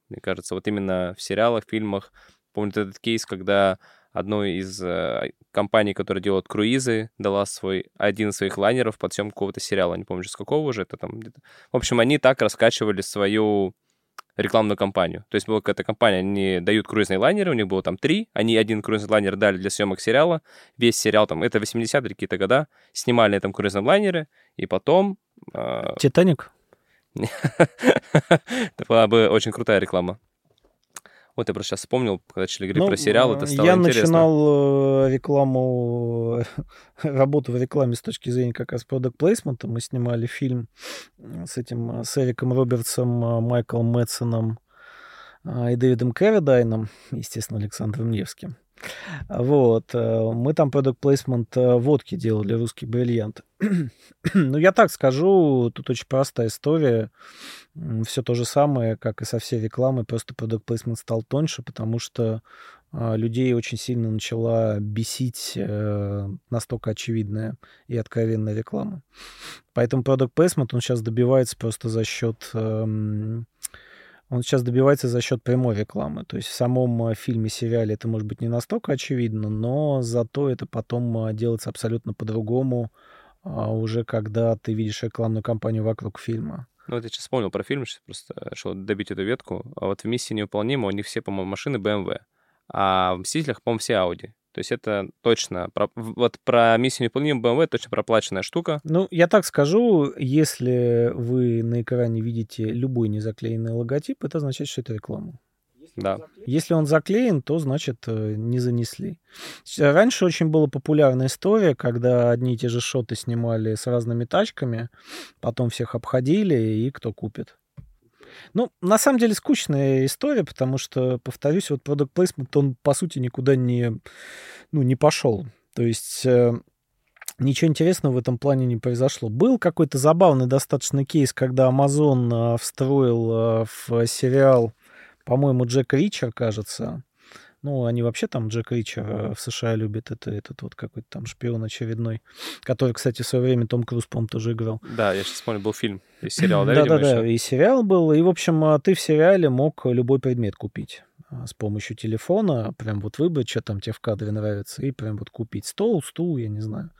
Мне кажется, вот именно в сериалах, фильмах. Помню этот кейс, когда одной из э, компаний, которая делает круизы, дала свой один из своих лайнеров под съемку какого-то сериала. Не помню, с какого уже это там где-то. В общем, они так раскачивали свою рекламную кампанию. То есть была какая-то компания, они дают круизные лайнеры, у них было там три, они один круизный лайнер дали для съемок сериала, весь сериал там, это 80-е какие-то года, снимали на этом круизном лайнере, и потом... Э... «Титаник»? Это была бы очень крутая реклама. Вот я просто сейчас вспомнил, когда начали говорить ну, про сериал, это стало я интересно. Я начинал э, рекламу, работу в рекламе с точки зрения как раз продукт плейсмента. Мы снимали фильм с этим, с Эриком Робертсом, Майклом Мэтсоном и Дэвидом Кэрридайном, естественно, Александром Невским. Вот. Э, мы там продукт плейсмент э, водки делали, русский бриллиант. ну, я так скажу, тут очень простая история. Все то же самое, как и со всей рекламой, просто продукт плейсмент стал тоньше, потому что а, людей очень сильно начала бесить э, настолько очевидная и откровенная реклама. Поэтому продукт плейсмент, он сейчас добивается просто за счет... Э, он сейчас добивается за счет прямой рекламы. То есть в самом э, фильме, сериале это может быть не настолько очевидно, но зато это потом э, делается абсолютно по-другому, а уже когда ты видишь рекламную кампанию вокруг фильма. Ну, вот я сейчас вспомнил про фильм, сейчас просто решил добить эту ветку. А вот в «Миссии невыполнима» у них все, по-моему, машины BMW, а в «Мстителях», по-моему, все Audi. То есть это точно, про, вот про миссию невыполнима BMW точно проплаченная штука. Ну, я так скажу, если вы на экране видите любой незаклеенный логотип, это означает, что это реклама. Да. Если он заклеен, то значит э, не занесли. Раньше очень была популярная история, когда одни и те же шоты снимали с разными тачками, потом всех обходили, и кто купит. Ну, на самом деле скучная история, потому что, повторюсь, вот Product Placement, он, по сути, никуда не, ну, не пошел. То есть э, ничего интересного в этом плане не произошло. Был какой-то забавный достаточно кейс, когда Amazon э, встроил э, в сериал, по-моему, Джек Ричер, кажется, ну, они вообще там Джек Ричер э, в США любят. Это этот вот какой-то там шпион очередной, который, кстати, в свое время Том Круз, по-моему, тоже играл. Да, я сейчас помню, был фильм и сериал, да, Да-да-да, и сериал был. И, в общем, а, ты в сериале мог любой предмет купить. А, с помощью телефона, прям вот выбрать, что там тебе в кадре нравится, и прям вот купить стол, стул, я не знаю.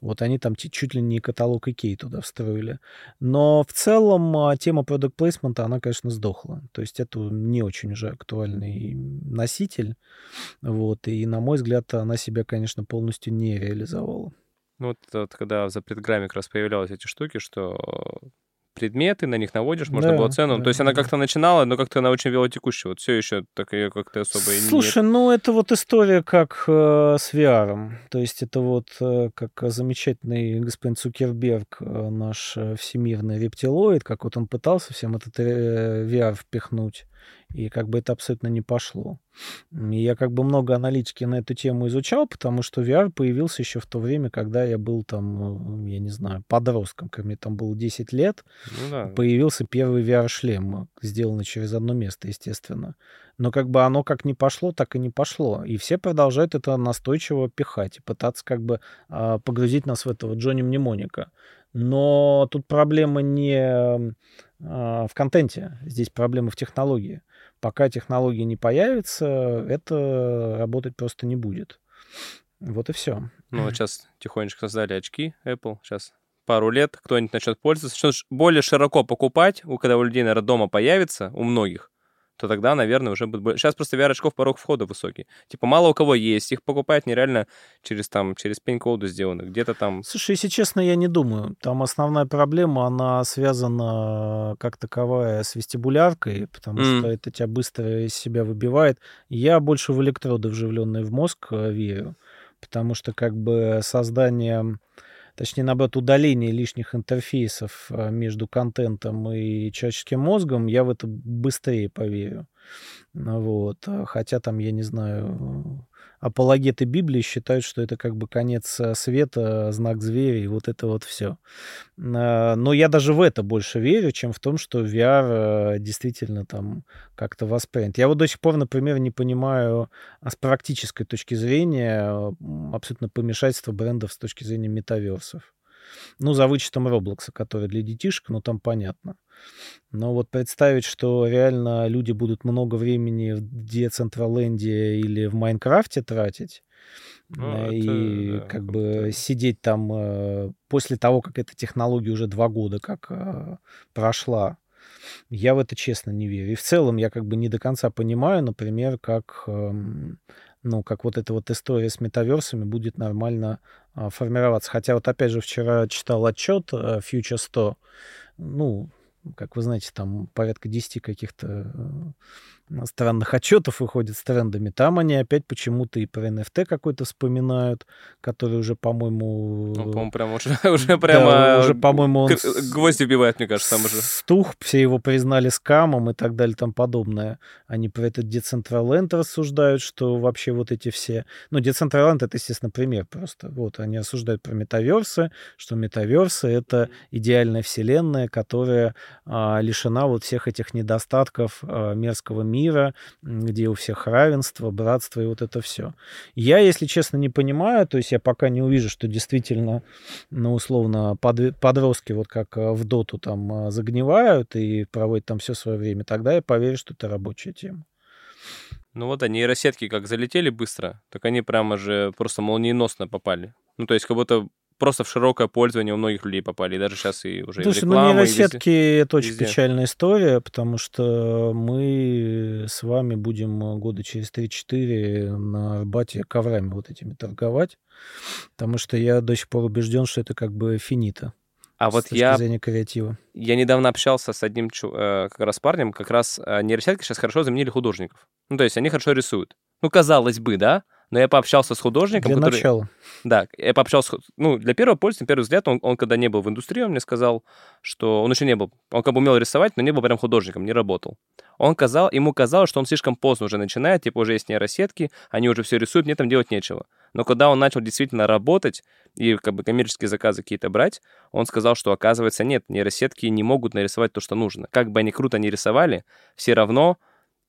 Вот они там чуть ли не каталог Икей туда встроили. Но в целом а, тема продукт плейсмента, она, конечно, сдохла. То есть это не очень уже актуальный носитель. Вот, и, на мой взгляд, она себя, конечно, полностью не реализовала. Ну, вот, вот когда в запретграме как раз появлялись эти штуки, что предметы, на них наводишь, можно да, было цену. Да, То есть она как-то начинала, но как-то она очень велотекущая. Вот все еще так ее как-то особо и Слушай, ну это вот история как э, с VR. То есть это вот э, как замечательный господин Цукерберг, э, наш э, всемирный рептилоид, как вот он пытался всем этот э, VR впихнуть и как бы это абсолютно не пошло. И я как бы много аналитики на эту тему изучал, потому что VR появился еще в то время, когда я был там, э, я не знаю, подростком, ко мне там было 10 лет, ну, да. появился первый VR-шлем, сделанный через одно место, естественно. Но как бы оно как не пошло, так и не пошло. И все продолжают это настойчиво пихать и пытаться как бы а, погрузить нас в этого Джонни Мнемоника. Но тут проблема не а, в контенте, здесь проблема в технологии. Пока технологии не появятся, это работать просто не будет. Вот и все. Ну, вот сейчас тихонечко создали очки Apple. Сейчас пару лет кто-нибудь начнет пользоваться, начнет более широко покупать, когда у людей, наверное, дома появится, у многих, то тогда, наверное, уже будет... Сейчас просто VR-очков порог входа высокий. Типа мало у кого есть, их покупать нереально через там, через пень-коду сделано, где-то там... Слушай, если честно, я не думаю. Там основная проблема, она связана как таковая с вестибуляркой, потому mm. что это тебя быстро из себя выбивает. Я больше в электроды, вживленные в мозг, э, верю, потому что как бы создание точнее, наоборот, удаление лишних интерфейсов а, между контентом и человеческим мозгом, я в это быстрее поверю. Вот. А, хотя там, я не знаю, апологеты Библии считают, что это как бы конец э, света, знак зверя и вот это вот все. А, но я даже в это больше верю, чем в том, что VR э, действительно там как-то воспринят. Я вот до сих пор, например, не понимаю а с практической точки зрения абсолютно помешательство брендов с точки зрения метаверсов. Ну, за вычетом Роблокса, который для детишек, ну, там понятно. Но вот представить, что реально люди будут много времени в Децентраленде или в Майнкрафте тратить, ну, и это, как да, бы это... сидеть там э, после того, как эта технология уже два года как э, прошла, я в это честно не верю. И в целом я как бы не до конца понимаю, например, как, э, ну, как вот эта вот история с метаверсами будет нормально э, формироваться. Хотя вот опять же вчера читал отчет Future 100, ну, как вы знаете, там порядка 10 каких-то э, странных отчетов выходит с трендами. Там они опять почему-то и про NFT какой-то вспоминают, который уже, по-моему... Ну, по-моему, прям уже, уже прямо... Да, уже, по-моему, он... Гвоздь убивает, мне кажется, там уже. Стух, все его признали скамом и так далее, там подобное. Они про этот Decentraland рассуждают, что вообще вот эти все... Ну, Decentraland — это, естественно, пример просто. Вот, они рассуждают про метаверсы, что метаверсы — это идеальная вселенная, которая а, лишена вот всех этих недостатков а, мерзкого мира, где у всех равенство, братство и вот это все. Я, если честно, не понимаю, то есть я пока не увижу, что действительно, ну, условно, подростки вот как а, в доту там загнивают и проводят там все свое время, тогда я поверю, что это рабочая тема. Ну вот, а нейросетки как залетели быстро, так они прямо же просто молниеносно попали. Ну, то есть как будто просто в широкое пользование у многих людей попали. И даже сейчас и уже Слушай, ну, реклама, ну нейросетки это очень везде. печальная история, потому что мы с вами будем года через 3-4 на Арбате коврами вот этими торговать, потому что я до сих пор убежден, что это как бы финита. А вот я, креатива. я недавно общался с одним э, как раз парнем, как раз э, нейросетки сейчас хорошо заменили художников. Ну, то есть они хорошо рисуют. Ну, казалось бы, да? Но я пообщался с художником, Для который... начала. Да, я пообщался, ну, для первого пользователя, на первый взгляд, он, он когда не был в индустрии, он мне сказал, что он еще не был, он как бы умел рисовать, но не был прям художником, не работал. Он казал, ему казалось, что он слишком поздно уже начинает, типа уже есть нейросетки, они уже все рисуют, мне там делать нечего. Но когда он начал действительно работать и как бы коммерческие заказы какие-то брать, он сказал, что оказывается нет, нейросетки не могут нарисовать то, что нужно. Как бы они круто не рисовали, все равно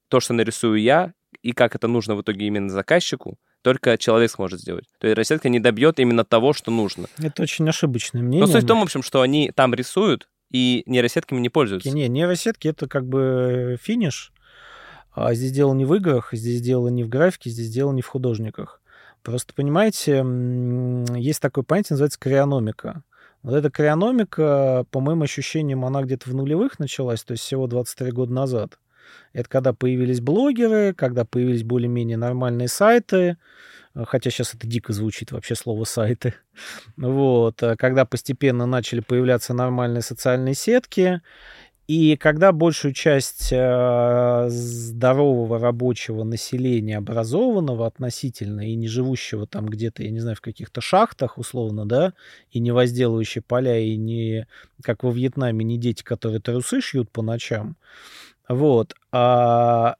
то, что нарисую я, и как это нужно в итоге именно заказчику, только человек сможет сделать. То есть нейросетка не добьет именно того, что нужно. Это очень ошибочное мнение. Но суть в том, в общем, что они там рисуют, и нейросетками не пользуются. Не, нейросетки это как бы финиш. А здесь дело не в играх, здесь дело не в графике, здесь дело не в художниках. Просто, понимаете, есть такое понятие, называется криономика. Вот эта криономика, по моим ощущениям, она где-то в нулевых началась, то есть всего 23 года назад. Это когда появились блогеры, когда появились более-менее нормальные сайты, хотя сейчас это дико звучит вообще слово сайты. Вот, когда постепенно начали появляться нормальные социальные сетки, и когда большую часть э, здорового рабочего населения, образованного относительно и не живущего там где-то, я не знаю, в каких-то шахтах условно, да, и не возделывающие поля, и не, как во Вьетнаме, не дети, которые трусы шьют по ночам, вот, а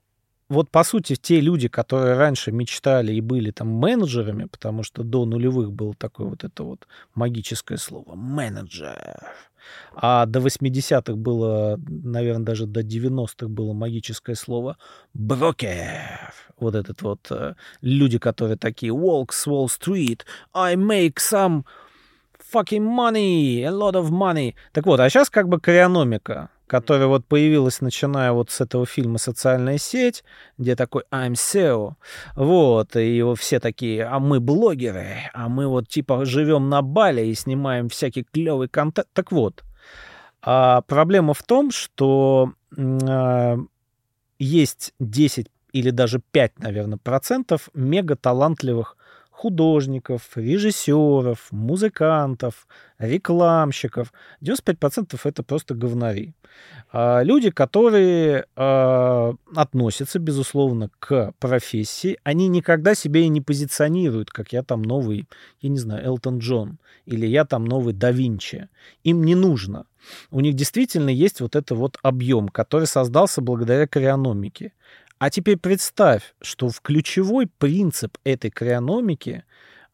вот, по сути, те люди, которые раньше мечтали и были там менеджерами, потому что до нулевых было такое вот это вот магическое слово «менеджер», а до 80-х было, наверное, даже до 90-х было магическое слово «брокер». Вот этот вот э, люди, которые такие «walks Wall Street», «I make some fucking money, a lot of money». Так вот, а сейчас как бы криономика которая вот появилась, начиная вот с этого фильма «Социальная сеть», где такой «I'm SEO», вот, и вот все такие, а мы блогеры, а мы вот типа живем на Бали и снимаем всякий клевый контент. Так вот, а проблема в том, что э, есть 10 или даже 5, наверное, процентов мега талантливых художников, режиссеров, музыкантов, рекламщиков. 95% это просто говнари. А, люди, которые а, относятся, безусловно, к профессии, они никогда себя и не позиционируют, как я там новый, я не знаю, Элтон Джон, или я там новый да Винчи. Им не нужно. У них действительно есть вот этот вот объем, который создался благодаря криономике. А теперь представь, что в ключевой принцип этой криономики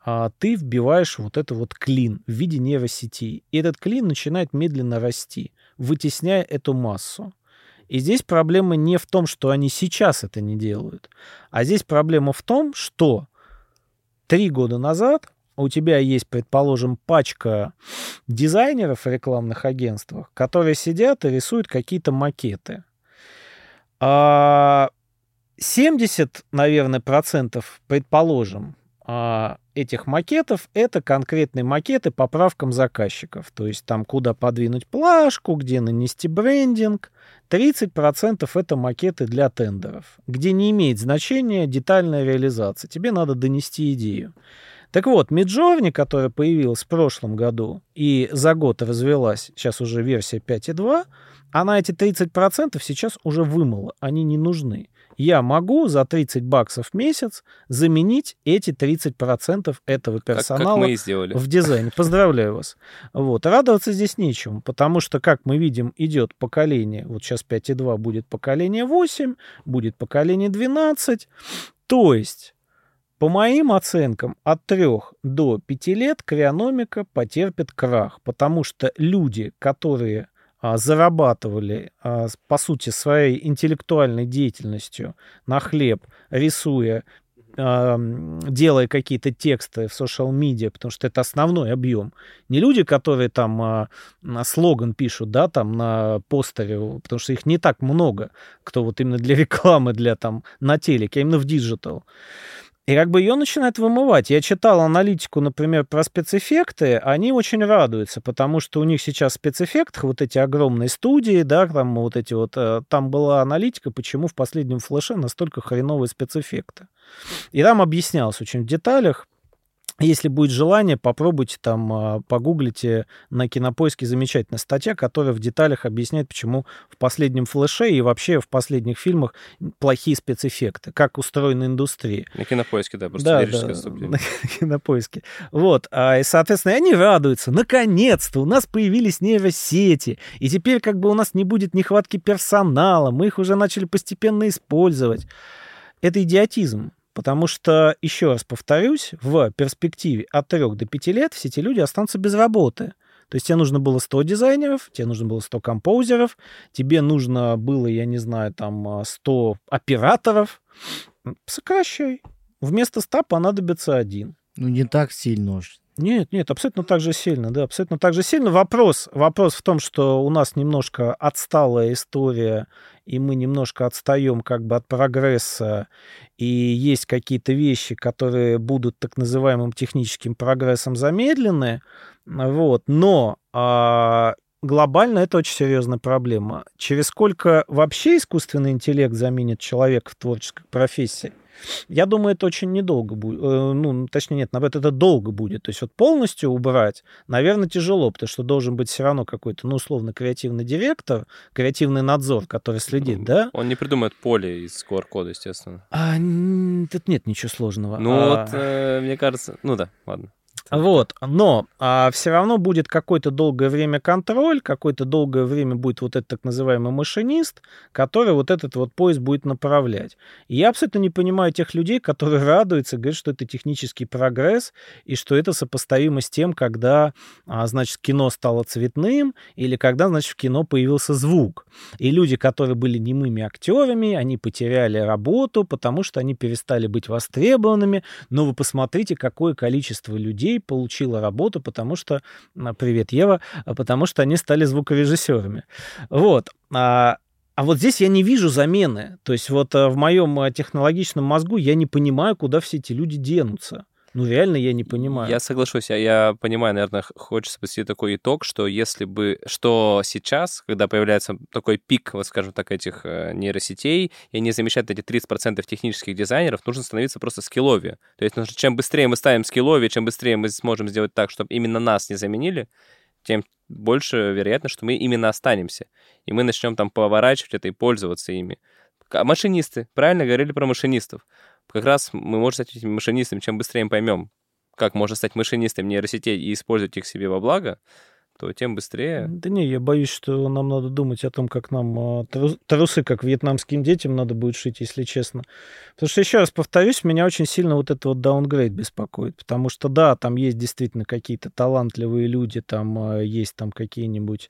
а, ты вбиваешь вот это вот клин в виде нейросети. И этот клин начинает медленно расти, вытесняя эту массу. И здесь проблема не в том, что они сейчас это не делают, а здесь проблема в том, что три года назад у тебя есть, предположим, пачка дизайнеров в рекламных агентствах, которые сидят и рисуют какие-то макеты. А 70, наверное, процентов, предположим, а, этих макетов это конкретные макеты по правкам заказчиков. То есть там куда подвинуть плашку, где нанести брендинг. 30% это макеты для тендеров, где не имеет значения детальная реализация. Тебе надо донести идею. Так вот, Midjourney, которая появилась в прошлом году и за год развелась, сейчас уже версия 5.2, она эти 30% сейчас уже вымыла, они не нужны я могу за 30 баксов в месяц заменить эти 30% этого персонала как, как сделали. в дизайне. Поздравляю вас. Вот. Радоваться здесь нечему, потому что, как мы видим, идет поколение, вот сейчас 5.2 будет поколение 8, будет поколение 12, то есть по моим оценкам, от 3 до 5 лет криономика потерпит крах, потому что люди, которые зарабатывали, а, по сути, своей интеллектуальной деятельностью на хлеб, рисуя, а, делая какие-то тексты в social media, потому что это основной объем. Не люди, которые там на слоган пишут, да, там на постере, потому что их не так много, кто вот именно для рекламы, для там на телеке, а именно в digital. И как бы ее начинает вымывать. Я читал аналитику, например, про спецэффекты, они очень радуются, потому что у них сейчас в спецэффектах вот эти огромные студии, да, там вот эти вот, э, там была аналитика, почему в последнем флеше настолько хреновые спецэффекты. И там объяснялось очень в деталях, если будет желание, попробуйте там, а, погуглите на кинопоиске замечательная статья, которая в деталях объясняет, почему в последнем флеше и вообще в последних фильмах плохие спецэффекты, как устроена индустрия. На кинопоиске, да, просто Да, лирическое да, отступление. на кинопоиске. Вот, а, и, соответственно, они радуются. Наконец-то у нас появились нейросети, и теперь как бы у нас не будет нехватки персонала, мы их уже начали постепенно использовать. Это идиотизм. Потому что, еще раз повторюсь, в перспективе от 3 до 5 лет все эти люди останутся без работы. То есть тебе нужно было 100 дизайнеров, тебе нужно было 100 композеров, тебе нужно было, я не знаю, там 100 операторов. Сокращай. Вместо 100 понадобится один. Ну, не так сильно уж. Нет, нет, абсолютно так же сильно, да, абсолютно так же сильно. Вопрос, вопрос в том, что у нас немножко отсталая история, и мы немножко отстаем как бы от прогресса, и есть какие-то вещи, которые будут так называемым техническим прогрессом замедлены, вот, но а, глобально это очень серьезная проблема. Через сколько вообще искусственный интеллект заменит человека в творческой профессии? Я думаю, это очень недолго будет. Ну, точнее, нет, наоборот, это долго будет. То есть вот полностью убрать, наверное, тяжело, потому что должен быть все равно какой-то, ну, условно, креативный директор, креативный надзор, который следит, Ну, да? Он не придумает поле из QR-кода, естественно. А, тут нет ничего сложного. Ну А, вот, э, мне кажется... Ну да, ладно. Вот, но а, все равно будет какое-то долгое время контроль, какое-то долгое время будет вот этот так называемый машинист, который вот этот вот поезд будет направлять. И я абсолютно не понимаю тех людей, которые радуются, говорят, что это технический прогресс, и что это сопоставимо с тем, когда, а, значит, кино стало цветным, или когда, значит, в кино появился звук. И люди, которые были немыми актерами, они потеряли работу, потому что они перестали быть востребованными. Но вы посмотрите, какое количество людей получило работу, потому что, а, привет, Ева, а, потому что они стали звукорежиссерами. Вот. А, а вот здесь я не вижу замены. То есть вот в моем технологичном мозгу я не понимаю, куда все эти люди денутся. Ну, реально я не понимаю. Я соглашусь, я, я понимаю, наверное, хочется подвести такой итог, что если бы, что сейчас, когда появляется такой пик, вот скажем так, этих э, нейросетей, и они замещают эти 30% технических дизайнеров, нужно становиться просто скилловее. То есть нужно- чем быстрее мы ставим скилловее, чем быстрее мы сможем сделать так, чтобы именно нас не заменили, тем больше вероятно, что мы именно останемся. И мы начнем там поворачивать это и пользоваться ими. К- Машинисты, правильно говорили про машинистов. Как раз мы можем стать этими машинистами, чем быстрее мы поймем, как можно стать машинистом нейросетей и использовать их себе во благо, то тем быстрее... Да не, я боюсь, что нам надо думать о том, как нам а, тру- трусы, как вьетнамским детям, надо будет шить, если честно. Потому что, еще раз повторюсь, меня очень сильно вот это вот даунгрейд беспокоит. Потому что, да, там есть действительно какие-то талантливые люди, там а, есть там какие-нибудь...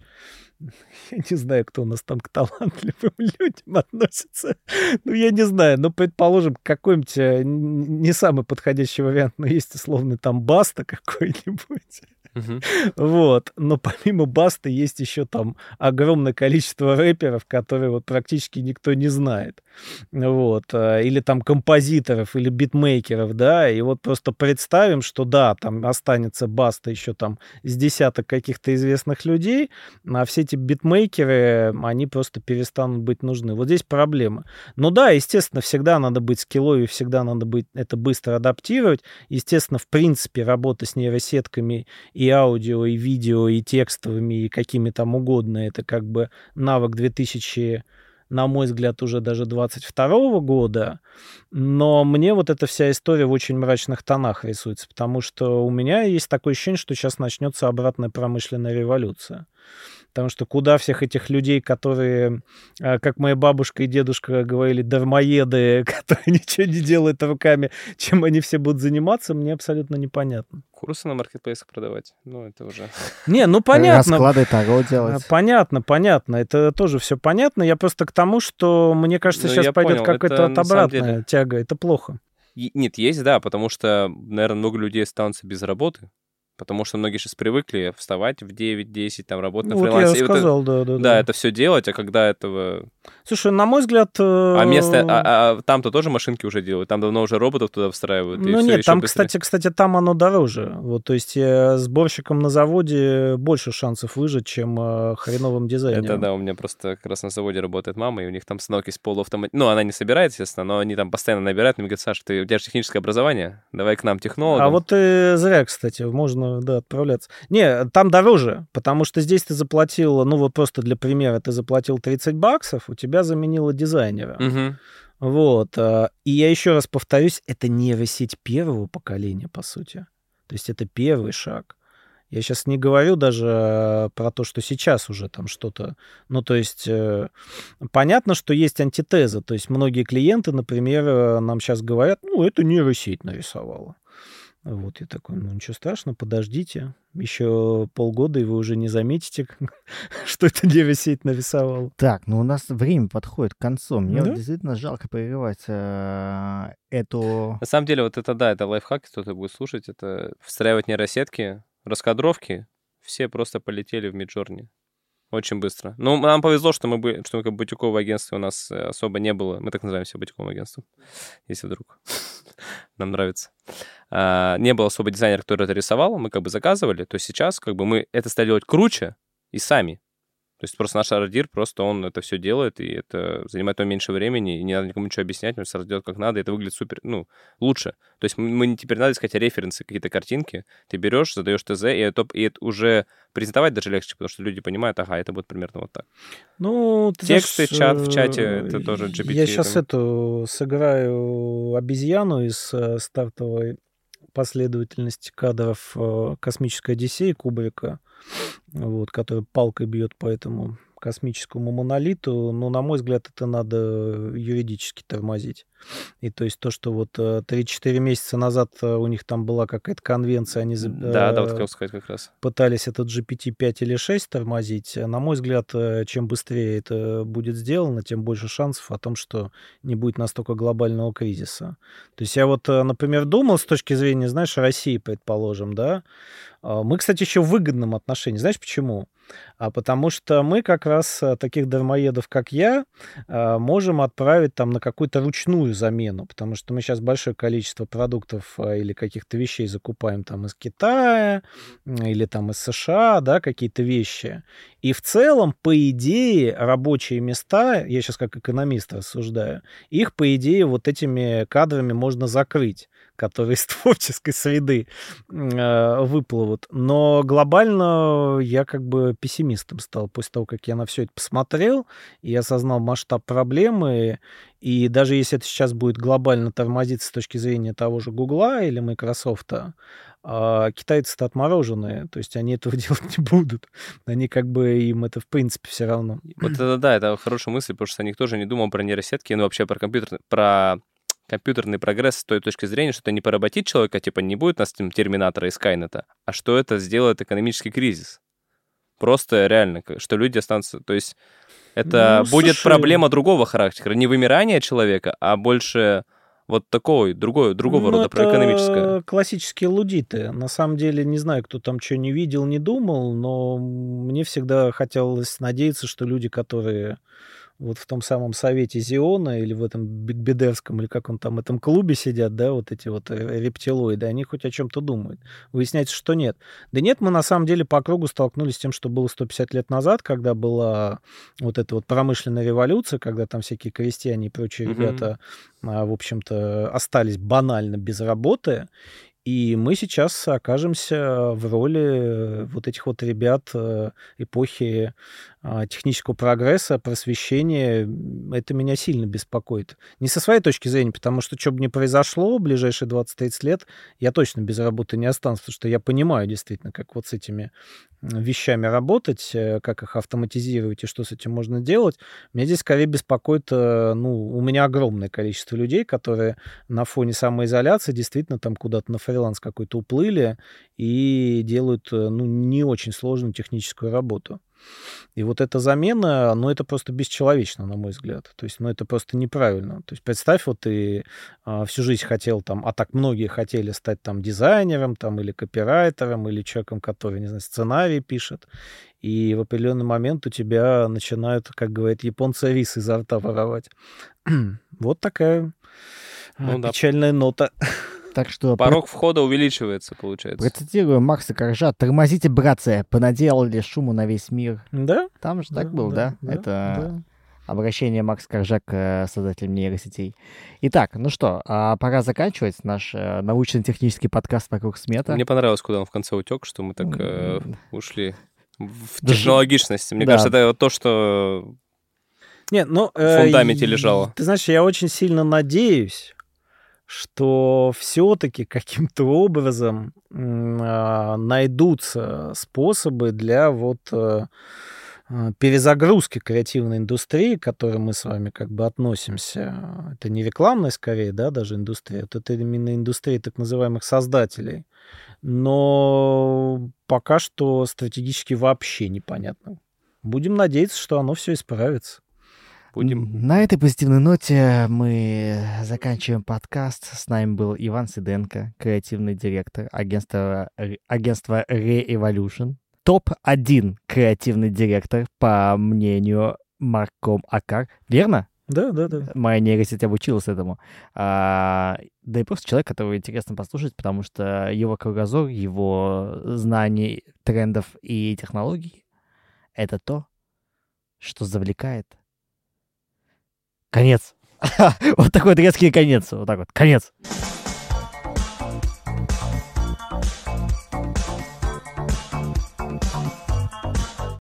Я не знаю, кто у нас там к талантливым людям относится. Ну, я не знаю. Ну, предположим, какой-нибудь н- не самый подходящий вариант, но есть условный там Баста какой-нибудь. Мгм. Вот. Но помимо Баста есть еще там огромное количество рэперов, которые вот практически никто не знает. Вот. а, Или там композиторов, или битмейкеров, да. И вот просто представим, что да, там останется Баста еще там с десяток каких-то известных людей, а все эти битмейкеры, они просто перестанут быть нужны. Вот здесь проблема. Ну да, естественно, всегда надо быть скилловее, всегда надо быть это быстро адаптировать. Естественно, в принципе, работа с нейросетками и аудио, и видео, и текстовыми, и какими там угодно, это как бы навык 2000 на мой взгляд, уже даже 22 года, но мне вот эта вся история в очень мрачных тонах рисуется, потому что у меня есть такое ощущение, что сейчас начнется обратная промышленная революция. Потому что куда всех этих людей, которые, а, как моя бабушка и дедушка говорили, дармоеды, которые ничего не делают руками, чем они все будут заниматься, мне абсолютно непонятно. Курсы на маркетплейсах продавать, ну это уже... Не, ну понятно. Расклады А, делать. Понятно, понятно. Это тоже все понятно. Я просто к тому, что мне кажется, Ну, сейчас я пойдет какая-то обратная деле- тяга. Это плохо. Нет, есть, да, потому что, наверное, много людей останутся без работы, потому что многие сейчас привыкли вставать в 9-10, там, работать Ну, на вот я фрилансе. И вот это- сказал, да, да, да, это все делать, а когда этого Слушай, на мой взгляд... А место... А, а, там-то тоже машинки уже делают? Там давно уже роботов туда встраивают? Ну нет, там, кстати, кстати, там оно дороже. Вот, то есть э, сборщиком на заводе больше шансов выжить, чем э, хреновым дизайнером. Это да, у меня просто как раз на заводе работает мама, и у них там станок из полуавтомат... Ну, она не собирает, естественно, но они там постоянно набирают, мне говорят, Саша, ты, у тебя же техническое образование, давай к нам технологам. А вот ты зря, кстати, можно, да, отправляться. Не, там дороже, потому что здесь ты заплатил, ну вот просто для примера, ты заплатил 30 баксов, у тебя заменила дизайнера. Угу. Вот. А, и я еще раз повторюсь, это нейросеть первого поколения, по сути. То есть это первый шаг. Я сейчас не говорю даже э, про то, что сейчас уже там что-то... Ну, то есть э, понятно, что есть антитеза. То есть многие клиенты, например, э, нам сейчас говорят, ну, это нейросеть нарисовала. Вот я такой, ну ничего страшного, подождите. Еще полгода, и вы уже не заметите, что это нейросеть нарисовал. Так, ну у нас время подходит к концу. Мне да? вот действительно жалко прерывать э, эту... На самом деле, вот это да, это лайфхак, кто-то будет слушать, это встраивать нейросетки, раскадровки, все просто полетели в Миджорни. Очень быстро. Ну, нам повезло, что мы, бы, что мы как бутиковое агентство у нас э, особо не было. Мы так называем себя бутиковым агентством, если вдруг нам нравится. А, не было особо дизайнера, который это рисовал, мы как бы заказывали, то сейчас как бы мы это стали делать круче и сами. То есть просто наш ардир, просто он это все делает, и это занимает он меньше времени, и не надо никому ничего объяснять, он сразу делает как надо, и это выглядит супер, ну, лучше. То есть мы теперь надо искать референсы, какие-то картинки, ты берешь, задаешь ТЗ, и это, и это уже презентовать даже легче, потому что люди понимают, ага, это будет примерно вот так. Ну, ты Тексты, знаешь, чат в чате, это тоже GPT. Я сейчас там... эту сыграю обезьяну из э, стартовой последовательности кадров э, космической Одиссеи Кубрика, вот, который палкой бьет по этому космическому монолиту, но, на мой взгляд, это надо юридически тормозить. И то есть то, что вот 3-4 э, месяца назад э, у них там была какая-то конвенция, они да, да, вот хотел сказать как раз. пытались этот GPT-5 или 6 тормозить. На мой взгляд, чем быстрее это будет сделано, тем больше шансов о том, что не будет настолько глобального кризиса. То есть я вот, например, думал с точки зрения, знаешь, России, предположим, да, а, мы, кстати, еще в выгодном отношении. Знаешь почему? А потому что мы как раз э, таких дармоедов, как я, э, можем отправить там на какую-то ручную замену, потому что мы сейчас большое количество продуктов э, или каких-то вещей закупаем там из Китая или там из США, да, какие-то вещи. И в целом, по идее, рабочие места, я сейчас как экономист рассуждаю, их, по идее, вот этими кадрами можно закрыть которые из творческой среды э, выплывут. Но глобально я как бы пессимистом стал после того, как я на все это посмотрел и осознал масштаб проблемы. И даже если это сейчас будет глобально тормозиться с точки зрения того же Гугла или Microsoft, а китайцы-то отмороженные, то есть они этого делать не будут. Они как бы им это в принципе все равно. Вот это да, это хорошая мысль, потому что никто же не думал про нейросетки, ну вообще про компьютер, про компьютерный прогресс с той точки зрения, что это не поработит человека, типа не будет нас там Терминатора и Скайнета, а что это сделает экономический кризис. Просто реально, что люди останутся... То есть это ну, будет слушай... проблема другого характера, не вымирание человека, а больше вот такой, другой, другого ну, рода, про экономическое. классические лудиты. На самом деле, не знаю, кто там что не видел, не думал, но мне всегда хотелось надеяться, что люди, которые вот в том самом совете Зиона или в этом Бигбедерском, или как он там, этом клубе сидят, да, вот эти вот э, рептилоиды, они хоть о чем-то думают. Выясняется, что нет. Да нет, мы на самом деле по кругу столкнулись с тем, что было 150 лет назад, когда была вот эта вот промышленная революция, когда там всякие крестьяне и прочие mm-hmm. ребята, а, в общем-то, остались банально без работы, и мы сейчас окажемся в роли вот этих вот ребят э, эпохи технического прогресса, просвещения, это меня сильно беспокоит. Не со своей точки зрения, потому что что бы ни произошло в ближайшие 20-30 лет, я точно без работы не останусь, потому что я понимаю действительно, как вот с этими вещами работать, э, как их автоматизировать и что с этим можно делать. Меня здесь скорее беспокоит, э, ну, у меня огромное количество людей, которые на фоне самоизоляции действительно там куда-то на фриланс какой-то уплыли и делают, э, ну, не очень сложную техническую работу. И вот эта замена, ну, это просто бесчеловечно, на мой взгляд. То есть, ну, это просто неправильно. То есть, представь, вот ты а, всю жизнь хотел там, а так многие хотели стать там дизайнером, там, или копирайтером, или человеком, который, не знаю, сценарий пишет. И в определенный момент у тебя начинают, как говорят японцы, рис изо рта воровать. вот такая ну, печальная да. нота. Так что... Порог входа увеличивается, получается. Процитирую Макса Коржа. «Тормозите, братцы, понаделали шуму на весь мир». Да? Там же да, так было, да? да? да Это да. обращение Макса Коржа к э, создателям нейросетей. Итак, ну что, а пора заканчивать наш э, научно-технический подкаст «Вокруг смета». Мне понравилось, куда он в конце утек, что мы так э, ушли в технологичность. Мне да. кажется, это то, что нет, ну, в фундаменте э, лежало. Ты знаешь, я очень сильно надеюсь, что все-таки каким-то образом э, найдутся способы для вот э, перезагрузки креативной индустрии, к которой мы с вами как бы относимся. Это не рекламная, скорее, да, даже индустрия. Вот это именно индустрия так называемых создателей. Но пока что стратегически вообще непонятно. Будем надеяться, что оно все исправится будем. На этой позитивной ноте мы заканчиваем подкаст. С нами был Иван Сиденко, креативный директор агентства, агентства Re-Evolution. Топ-1 креативный директор, по мнению Марком Акар. Верно? Да, да, да. Моя нейросеть обучилась этому. А, да и просто человек, которого интересно послушать, потому что его кругозор, его знаний трендов и технологий — это то, что завлекает Конец. вот такой вот резкий конец. Вот так вот. Конец.